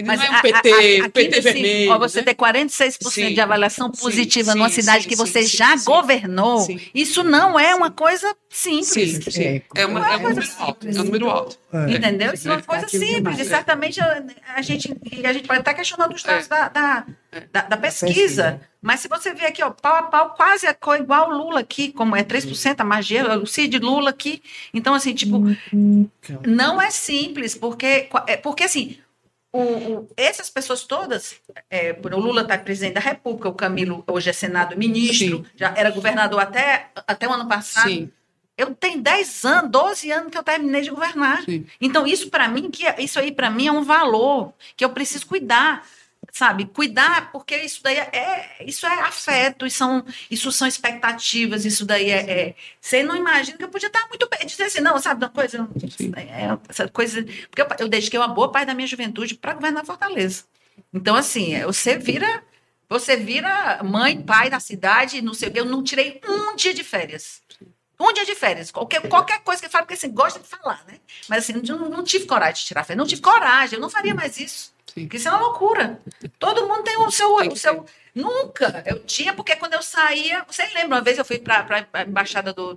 Speaker 3: ele Mas não é um PT, a, a, PT vermelho.
Speaker 5: Ó, você né? ter 46% sim, de avaliação positiva sim, numa cidade sim, que você já governou, isso não é uma coisa simples.
Speaker 3: Sim, é, é, uma, é, é, um número alto, é um número alto.
Speaker 5: É. Entendeu? Isso é uma coisa simples. E certamente a gente, a gente pode estar questionando os dados da, da, da, da, pesquisa. Mas se você ver aqui, ó, pau a pau, quase é igual o Lula aqui, como é 3% a magia, o Cid Lula aqui. Então, assim, tipo, uhum. não é simples, porque, porque assim, o, o, essas pessoas todas, é, o Lula está presidente da República, o Camilo hoje é Senado ministro, Sim. já era governador até, até o ano passado. Sim. Eu tenho 10 anos, 12 anos que eu terminei de governar. Sim. Então, isso para mim, que é, isso aí para mim é um valor que eu preciso cuidar sabe, cuidar, porque isso daí é, isso é afeto, isso são, isso são expectativas, isso daí é, é, Você não imagina que eu podia estar muito bem, dizer assim, não, sabe, uma coisa, é, essa coisa. Porque eu, eu dediquei uma boa parte da minha juventude para governar Fortaleza. Então, assim, você vira. Você vira mãe, pai da cidade, não sei o quê. Eu não tirei um dia de férias. Um dia de férias. Qualquer, qualquer coisa que eu falo, porque assim, gosta de falar, né? Mas assim, não, não tive coragem de tirar férias. Não tive coragem, eu não faria mais isso. Sim. Porque isso é uma loucura. Todo mundo tem o seu. O seu... Nunca. Eu tinha, porque quando eu saía. Você lembra, uma vez eu fui para a embaixada do,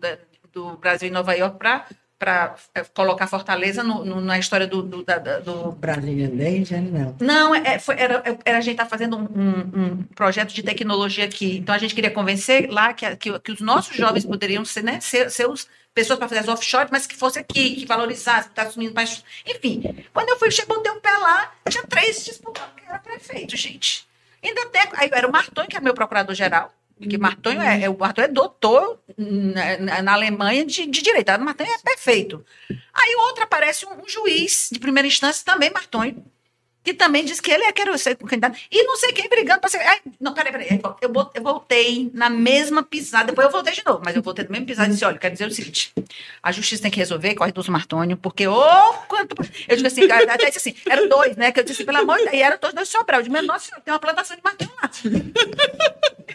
Speaker 5: do Brasil em Nova York para para é, colocar Fortaleza no, no, na história do, do, da, do...
Speaker 1: Brasília Day, não.
Speaker 5: Não, é, foi, era, era, a gente está fazendo um, um, projeto de tecnologia aqui. Então a gente queria convencer lá que, que, que os nossos jovens poderiam ser, né, ser, ser os pessoas para fazer as offshore, mas que fosse aqui, que valorizasse, que está assumindo mais. Enfim, quando eu fui, chegou, botei o pé lá, tinha três disputando, que era prefeito, gente. Ainda tem, aí era o Martonho, que era meu procurador-geral, porque Martonho é, é, o Martonho é doutor na, na- Alemanha de, de direito. O Martonho é perfeito. Aí outro aparece um, um juiz de primeira instância, também Martonho, que também disse que ele é quero ser candidato. E não sei quem brigando para ser. Ai, não, peraí, peraí. Eu, eu voltei na mesma pisada, depois eu voltei de novo, mas eu voltei na mesma pisada e disse: olha, quero dizer o seguinte: a justiça tem que resolver, corre dos Martônio, porque, ô, quanto. Eu digo assim, até disse assim, eram dois, né? Que eu disse, pelo amor de Deus, e eram todos dois Sobral. Eu disse, mas, nossa, tem uma plantação de Martônio lá.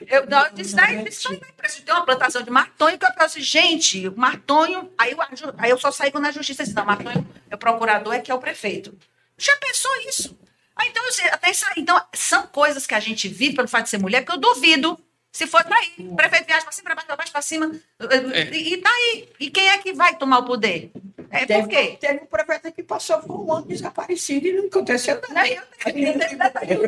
Speaker 5: Eu, não, eu disse, aí, isso aí é impressionante. Tem uma plantação de martonho que eu falei assim, gente, o martonho. Aí eu, aí eu só saí quando a justiça disse, não, martonho é o procurador, é que é o prefeito. Já pensou isso? Ah, então, eu até isso aí. Então, são coisas que a gente vive pelo fato de ser mulher, porque eu duvido. Se for ir, o prefeito viaja pra cima, pra baixo, pra baixo, pra cima.
Speaker 3: É.
Speaker 5: E, e tá aí. E quem é que vai tomar o poder? É
Speaker 1: Teve,
Speaker 5: por quê?
Speaker 1: teve um prefeito que passou por um ano desaparecido e não aconteceu nada.
Speaker 5: Eu-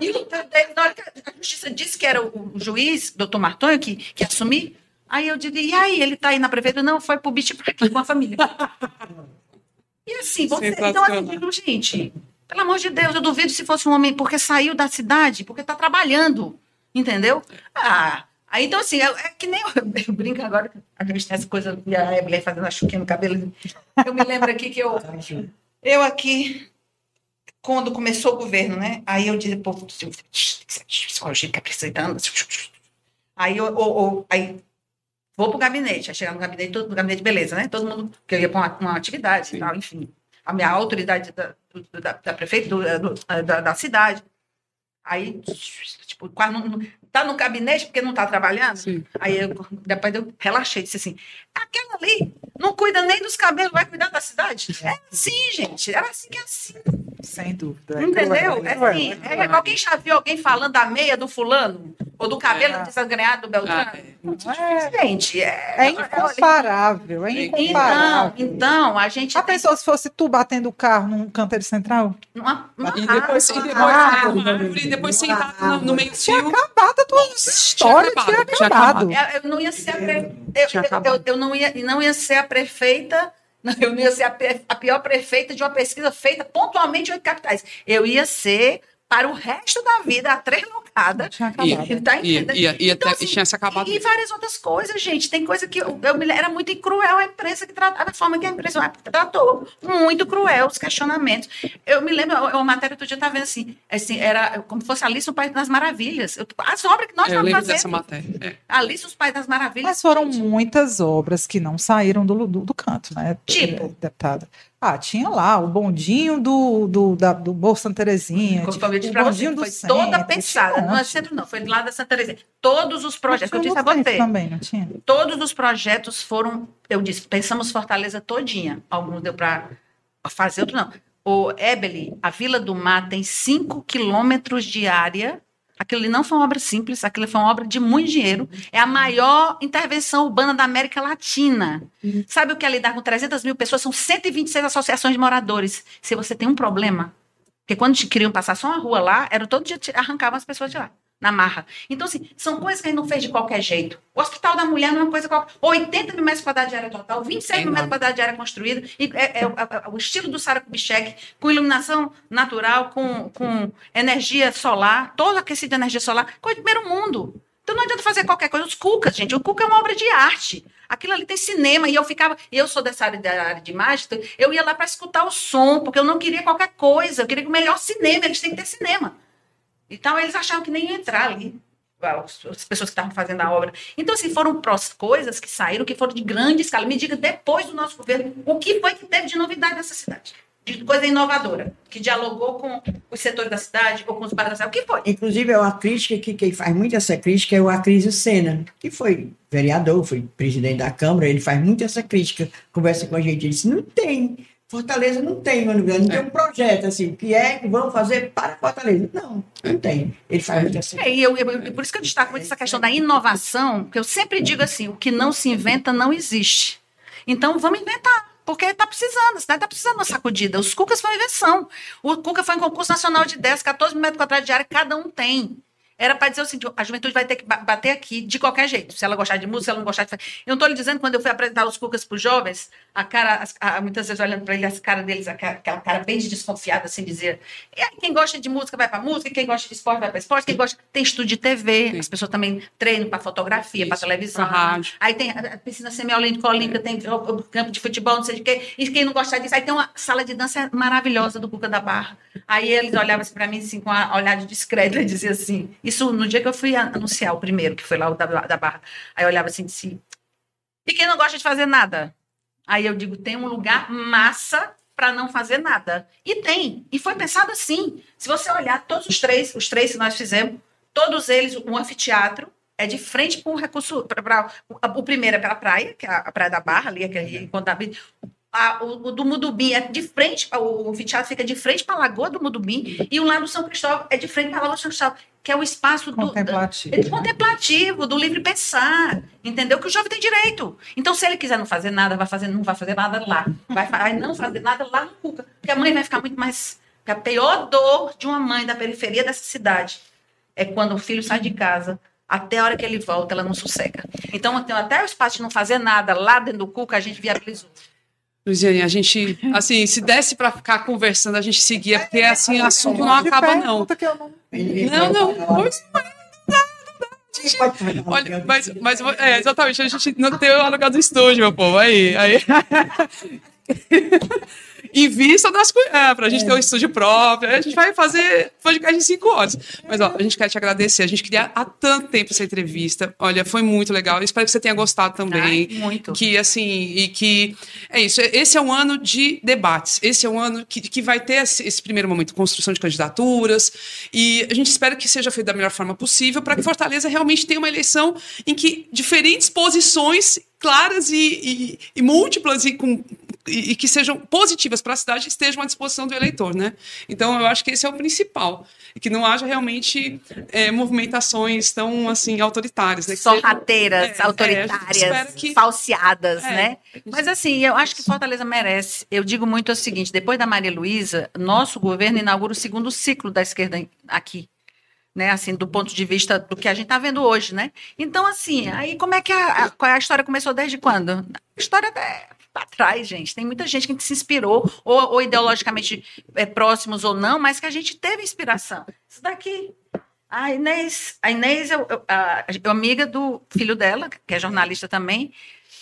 Speaker 5: E o o na hora que a justiça disse que era o, o juiz, doutor Martonho, que, que assumir, aí eu digo, e aí, ele tá aí na prefeitura? Não, foi pro beach park com a família. E assim, você, então assim, digo, gente, pelo amor de Deus, eu duvido se fosse um homem, porque saiu da cidade, porque tá trabalhando, entendeu? Ah, aí então assim, é, é que nem eu, eu brinco agora, a gente tem essa coisa, e a Evelyn fazendo a chuquinha no cabelo, eu me lembro aqui que eu, eu aqui, quando começou o governo, né? Aí eu disse, pô, psicologia que é precisando. Aí eu, eu- eu- aí vou pro gabinete, aí chegar no gabinete, todo no gabinete, beleza, né? Todo mundo, que eu ia para uma, uma atividade
Speaker 3: Sim.
Speaker 5: e tal, enfim. A minha autoridade da, da, da prefeitura, do- da, da cidade. Aí, tipo, quase não, não- tá no gabinete porque não tá trabalhando?
Speaker 3: Sim.
Speaker 5: Aí eu, depois eu relaxei, disse assim: aquela ali não cuida nem dos cabelos, vai cuidar da cidade? É assim, gente. Era assim que é assim.
Speaker 2: Sem dúvida.
Speaker 5: Entendeu?
Speaker 2: cruel,
Speaker 5: É assim. É, alguém já viu alguém falando da meia do fulano? Ou do cabelo
Speaker 2: É.
Speaker 5: desangrenhado do Beltrano?
Speaker 3: Ah, é muito
Speaker 2: É,
Speaker 5: Gente, é.
Speaker 2: é incomparável, é
Speaker 3: Então,
Speaker 5: Então,
Speaker 2: incomparável.
Speaker 5: então, a gente.
Speaker 2: A
Speaker 5: tem
Speaker 2: pessoa, se fosse tu batendo o carro num canteiro central,
Speaker 5: uma, uma
Speaker 3: E depois, e depois, árvore, e depois sentado no, no meio
Speaker 2: tinha
Speaker 3: fio.
Speaker 2: acabado a tua história, tinha
Speaker 3: acabado, tinha
Speaker 2: acabado.
Speaker 5: Eu, eu não ia ser a pre... eu,
Speaker 3: Tinha
Speaker 5: eu, eu, eu não ia, não ia ser a prefeita, eu não ia ser a, a pior prefeita de uma pesquisa feita pontualmente em oito capitais. Eu ia ser, para o resto da vida, a
Speaker 2: Tinha acabado.
Speaker 5: Tá entendendo?
Speaker 3: ia, ia
Speaker 5: Então,
Speaker 3: ter-
Speaker 5: assim,
Speaker 3: tinha se acabado.
Speaker 5: E, e várias outras coisas, gente. Tem coisa que eu, eu me lembro- era muito cruel a imprensa que tratava, a forma que a imprensa tratou. Muito cruel os questionamentos. Eu me lembro, uma matéria outro dia estava vendo assim, assim, era como se fosse Alice no País das Maravilhas. Eu- as obras que nós
Speaker 3: É, lembro
Speaker 5: fazendo.
Speaker 3: dessa matéria. É.
Speaker 5: Alice nos País das Maravilhas.
Speaker 2: Mas foram muitas obras que não saíram do, do, do canto, né?
Speaker 5: Tipo?
Speaker 2: eh, Deputada. Ah, tinha lá o bondinho do, do, da, do Bolsa Santa Terezinha.
Speaker 5: Como eu disse
Speaker 2: o
Speaker 5: para você,
Speaker 2: bondinho do
Speaker 5: foi toda pensada. Não é centro, não. Foi lado da Santa Terezinha. Todos os projetos, que eu disse a você,
Speaker 2: também, não tinha?
Speaker 5: todos os projetos foram, eu disse, pensamos Fortaleza todinha. Alguns deu para fazer, outros não. O Ebele, a Vila do Mar tem 5 quilômetros de área. Aquilo não foi uma obra simples, aquilo foi uma obra de muito dinheiro. É a maior intervenção urbana da América Latina. Sabe o que é lidar com 300 mil pessoas? São 126 associações de moradores. Se você tem um problema, porque quando te queriam passar só uma rua lá, era todo dia arrancavam as pessoas de lá, na marra. Então, assim, são coisas que a gente não fez de qualquer jeito. O Hospital da Mulher não é uma coisa qualquer. 80 mil metros quadrados de área total, 26
Speaker 3: É
Speaker 5: mil metros quadrados de área construída. E é, é o- é o estilo do Sara Kubitschek, com iluminação natural, com, com energia solar, todo aquecido de energia solar, coisa de primeiro mundo. Então não adianta fazer qualquer coisa. Os Cucas, gente, o Cuca é uma obra de arte. Aquilo ali tem cinema e eu ficava, e eu sou dessa área da área de imagem, eu ia lá para escutar o som, porque eu não queria qualquer coisa, eu queria que o melhor cinema, eles têm que ter cinema. Então eles achavam que nem ia entrar ali, as as pessoas que estavam fazendo a obra. Então, assim, foram coisas que saíram, que foram de grande escala. Me diga, depois do nosso governo, o que foi que teve de novidade nessa cidade? De coisa inovadora, que dialogou com os setores da cidade ou com os bairros da. O que foi?
Speaker 1: Inclusive, é uma crítica que quem faz muito essa crítica é o Acrísio Senna, que foi vereador, foi presidente da Câmara, ele faz muito essa crítica, conversa com a gente, ele disse, não tem, Fortaleza não tem, Mano não tem um projeto assim, o que é que vão fazer para Fortaleza. Não, não tem. Ele faz muito
Speaker 5: É, e eu, eu- por isso que eu destaco muito essa questão da inovação, que eu sempre digo assim, o que não se inventa não existe. Então vamos inventar, porque está precisando, a cidade está precisando de uma sacudida. Os Cucas foi uma invenção. O Cuca foi em concurso nacional de ideias, 14 mil metros quadrados de área, cada um tem. era para dizer o seguinte: a juventude vai ter que ba- bater aqui de qualquer jeito. Se ela gostar de música, se ela não gostar de. Eu não estou lhe dizendo, quando eu fui apresentar os cucas para os jovens, a cara, a- muitas vezes olhando para eles, as caras deles, aquela, aquela cara bem de desconfiada, assim, dizer. "E aí, quem gosta de música vai para música, quem gosta de esporte vai para esporte, quem gosta. Tem estúdio de TV,
Speaker 3: Sim.
Speaker 5: as pessoas também treinam para fotografia, para televisão. Aí tem a a piscina semiolímpica, olímpica, tem o, campo de futebol, não sei de quê. E quem não gostar disso, aí tem uma sala de dança maravilhosa do Cuca da Barra. Aí eles olhavam assim para mim assim, com a olhar de discreto *laughs* e diziam assim: Isso no dia que eu fui anunciar o primeiro, que foi lá o da, da Barra. Aí eu olhava assim e disse: E quem não gosta de fazer nada? Aí eu digo: tem um lugar massa para não fazer nada. E tem. E foi pensado assim. Se você olhar todos os três, os três que nós fizemos, todos eles, um anfiteatro, é de frente para o recurso. Pra, pra- o, primeiro é pela praia, que é a Praia da Barra, ali, aquele enquanto a vida. A, o, o do Mudubim é de frente, o anfiteatro fica de frente para a Lagoa do Mudubim, e o lá do São Cristóvão é de frente para a Lagoa do São Cristóvão, que é o espaço do,
Speaker 2: Contemplativo.
Speaker 5: é do contemplativo, do livre pensar, entendeu? Que o jovem tem direito. Então, se ele quiser não fazer nada, vai fazer, não vai fazer nada lá. Vai, vai não fazer nada lá no Cuca. Porque a mãe vai ficar muito mais. A pior dor de uma mãe da periferia dessa cidade é quando o filho sai de casa. Até a hora que ele volta, ela não sossega. Então, até o espaço de não fazer nada lá dentro do Cuca, a gente viabilizou.
Speaker 3: Luiziane, a gente, *laughs* assim, se desse para ficar conversando, a gente seguia, porque assim, o assunto não acaba, não.
Speaker 2: não-
Speaker 3: Não, não, pois
Speaker 1: Pode falar.
Speaker 3: Olha, mas, mas é, exatamente, a gente não tem o aluguel do estúdio, meu povo. Aí, aí. *laughs* Invista nas coisas, é, pra gente ter um estúdio próprio. A gente vai fazer podcast em cinco horas. Mas, ó, a gente quer te agradecer. A gente queria há tanto tempo essa entrevista. Olha, foi muito legal. Espero que você tenha gostado também.
Speaker 5: Ai, muito.
Speaker 3: Que, assim, e que. É isso. Esse é um ano de debates. Esse é um ano que, que vai ter esse, esse primeiro momento construção de candidaturas. E a gente espera que seja feito da melhor forma possível para que Fortaleza realmente tenha uma eleição em que diferentes posições claras e, e- e múltiplas e, com, e, e que sejam positivas para a cidade estejam à disposição do eleitor, né? Então eu acho que esse é o principal e que não haja realmente é, movimentações tão assim autoritárias, né?
Speaker 5: Sorrateiras,
Speaker 3: É, é,
Speaker 5: autoritárias,
Speaker 3: espera que-
Speaker 5: falseadas,
Speaker 3: É.
Speaker 5: né? Mas assim, eu acho que Fortaleza merece. Eu digo muito o seguinte: depois da Maria Luísa, nosso governo inaugura o segundo ciclo da esquerda aqui. Né, assim, do ponto de vista do que a gente está vendo hoje, né? Então, assim, aí como é que a, a, é a história começou desde quando? A história é para trás, gente. Tem muita gente que se inspirou, ou, ou ideologicamente é, próximos ou não, mas que a gente teve inspiração. Isso daqui. A Inês, a Inês é, o- a, a amiga do filho dela, que é jornalista também,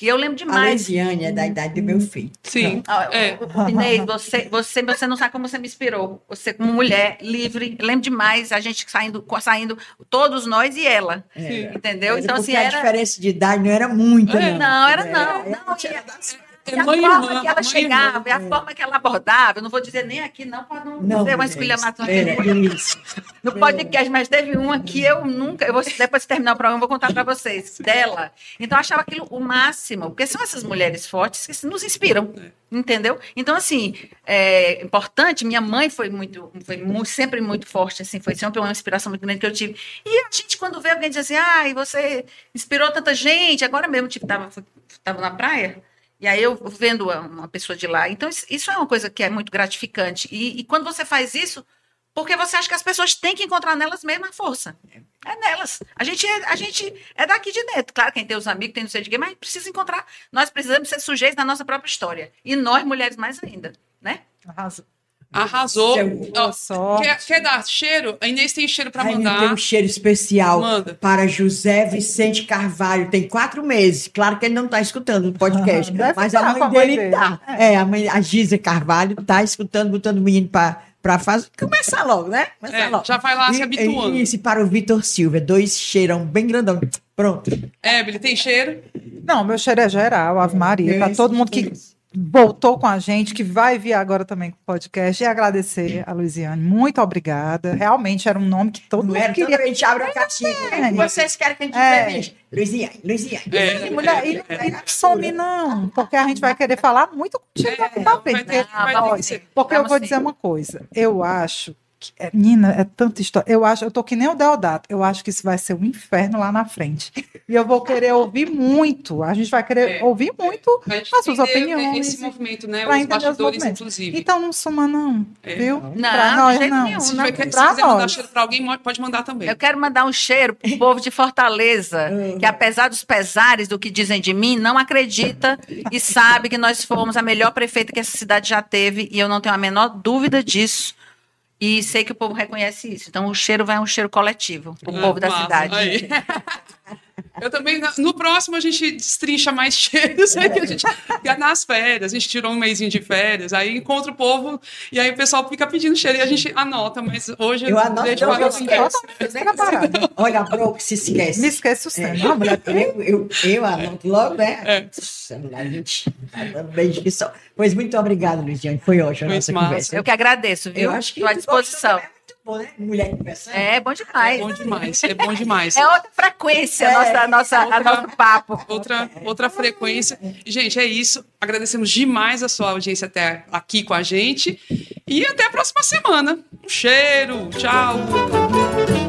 Speaker 5: e eu lembro
Speaker 1: A
Speaker 5: demais.
Speaker 1: Leisiane é da idade do meu filho.
Speaker 3: Sim.
Speaker 5: Ah,
Speaker 3: É.
Speaker 5: Inês, você, você, você não sabe como você me inspirou. Você, como mulher livre, eu lembro demais a gente saindo, saindo todos nós e ela.
Speaker 3: Sim.
Speaker 5: Entendeu? Então, assim,
Speaker 1: Porque a
Speaker 5: era.
Speaker 1: diferença de idade não era muito,
Speaker 3: É.
Speaker 1: não.
Speaker 5: Não, era não. não
Speaker 1: tinha-
Speaker 5: e-
Speaker 3: É
Speaker 5: e a
Speaker 3: mãe
Speaker 5: forma
Speaker 3: irmã,
Speaker 5: que ela chegava,
Speaker 3: irmã.
Speaker 5: e a forma que ela abordava, eu não vou dizer nem aqui, não, para não,
Speaker 1: Não,
Speaker 5: ser uma esculhambação
Speaker 1: espera, isso.
Speaker 5: no podcast, mas teve uma que eu nunca, eu vou, depois de terminar o programa, eu vou contar para vocês, dela. Então, eu achava aquilo o máximo, porque são essas mulheres fortes que nos inspiram, entendeu? Então, assim, é importante, minha mãe foi muito, foi mu- sempre muito forte, assim, foi sempre uma inspiração muito grande que eu tive. E a gente, quando vê alguém dizer assim, ai, você inspirou tanta gente, agora mesmo, tipo, tava, tava na praia, e aí eu vendo uma- pessoa de lá. Então, isso- é uma coisa que é muito gratificante. E, e quando você faz isso, porque você acha que as pessoas têm que encontrar nelas mesmo a força. É nelas. A gente é, a gente é daqui de dentro. Claro, quem tem os amigos, tem não sei de quê, mas precisa encontrar. Nós precisamos ser sujeitos da nossa própria história. E nós, mulheres, mais ainda. Né?
Speaker 2: Arrasou.
Speaker 3: Arrasou.
Speaker 1: Seu-
Speaker 3: Ó, quer, quer dar cheiro? A Inês tem cheiro para mandar.
Speaker 1: tem um cheiro especial
Speaker 3: Manda.
Speaker 1: para José Vicente Carvalho. Tem quatro meses. Claro que ele não está escutando o podcast, *laughs*
Speaker 2: Ah,
Speaker 1: mas a mãe
Speaker 2: com a mãe
Speaker 1: dele está. É, a, mãe, a Gisa Carvalho está escutando, botando o menino para fazer. Começar logo, né? Começar
Speaker 3: É,
Speaker 1: logo.
Speaker 3: já vai lá se
Speaker 1: E-
Speaker 3: habituando.
Speaker 1: Isso, e para o Vitor Silva. Dois cheirão bem grandão. Pronto.
Speaker 3: Ebele, tem cheiro?
Speaker 2: Não, meu cheiro é geral, Ave Maria, para
Speaker 1: Esse-
Speaker 2: todo mundo que voltou com a gente, que vai vir agora também com o podcast, e agradecer a Luiziane. Muito obrigada. Realmente era um nome que todo mundo
Speaker 1: era
Speaker 2: queria.
Speaker 1: toda a gente abre a caixinha.
Speaker 2: É.
Speaker 1: O que vocês querem que a gente
Speaker 2: É.
Speaker 1: Luizinha, Luizinha.
Speaker 3: É.
Speaker 2: E, mulher, e, e não some, não, porque a gente vai querer falar muito contigo
Speaker 3: É,
Speaker 2: frente. porque- porque eu vou
Speaker 5: sim.
Speaker 2: dizer uma coisa. Eu acho É, Nina, é tanta história. Eu acho, eu tô que nem o Deodato. Eu acho que isso vai ser um inferno lá na frente. E eu vou querer ouvir muito. A gente vai querer
Speaker 3: É,
Speaker 2: ouvir muito as suas
Speaker 3: Entender
Speaker 2: opiniões.
Speaker 3: Esse movimento, né? Os
Speaker 2: entender os
Speaker 3: bastidores,
Speaker 2: movimentos.
Speaker 3: inclusive.
Speaker 2: Então não suma, não.
Speaker 3: É.
Speaker 2: Viu?
Speaker 5: Não,
Speaker 2: pra nós,
Speaker 5: jeito
Speaker 2: não.
Speaker 5: nenhum,
Speaker 3: se,
Speaker 5: não.
Speaker 3: vai- se quiser mandar
Speaker 2: nós.
Speaker 3: cheiro pra alguém, pode mandar também.
Speaker 5: Eu quero mandar um cheiro pro povo de Fortaleza, que apesar dos pesares do que dizem de mim, não acredita e sabe que nós fomos a melhor prefeita que essa cidade já teve, e eu não tenho a menor dúvida disso. E sei que o povo reconhece isso. Então o cheiro vai um cheiro coletivo, o
Speaker 3: Ah,
Speaker 5: povo da
Speaker 3: massa.
Speaker 5: cidade. *laughs*
Speaker 3: Eu também, no próximo a gente destrincha mais *laughs* cheiros, aí que a gente, que nas férias, a gente tirou um mêsinho de férias, aí encontra o povo, e aí o pessoal fica pedindo cheiro, e a gente anota, mas hoje
Speaker 1: Eu anoto,
Speaker 3: deixa
Speaker 1: eu.
Speaker 2: Totalmente preparada.
Speaker 1: Olha, a Bro que se esquece.
Speaker 2: Me esquece o
Speaker 1: É,
Speaker 2: sempre.
Speaker 1: não, mulher, eu, eu, eu anoto logo, né?
Speaker 3: É.
Speaker 1: Celular, gente, tá beijo só. Pois muito obrigada, Luiziane. Foi ótima a nossa
Speaker 3: massa.
Speaker 1: conversa.
Speaker 5: Eu que agradeço, viu?
Speaker 1: Eu acho que
Speaker 5: Estou à
Speaker 1: tu
Speaker 5: disposição.
Speaker 1: É muito bom, né? Mulher conversando.
Speaker 5: É bom
Speaker 3: É
Speaker 5: demais.
Speaker 3: bom demais, é bom demais.
Speaker 5: É outra frequência,
Speaker 1: É,
Speaker 5: nossa, nossa, a
Speaker 3: outra-
Speaker 5: nosso papo.
Speaker 3: Outra, outra frequência. Gente, é isso. Agradecemos demais a sua audiência até aqui com a gente. E até a próxima semana. Um cheiro. Tchau.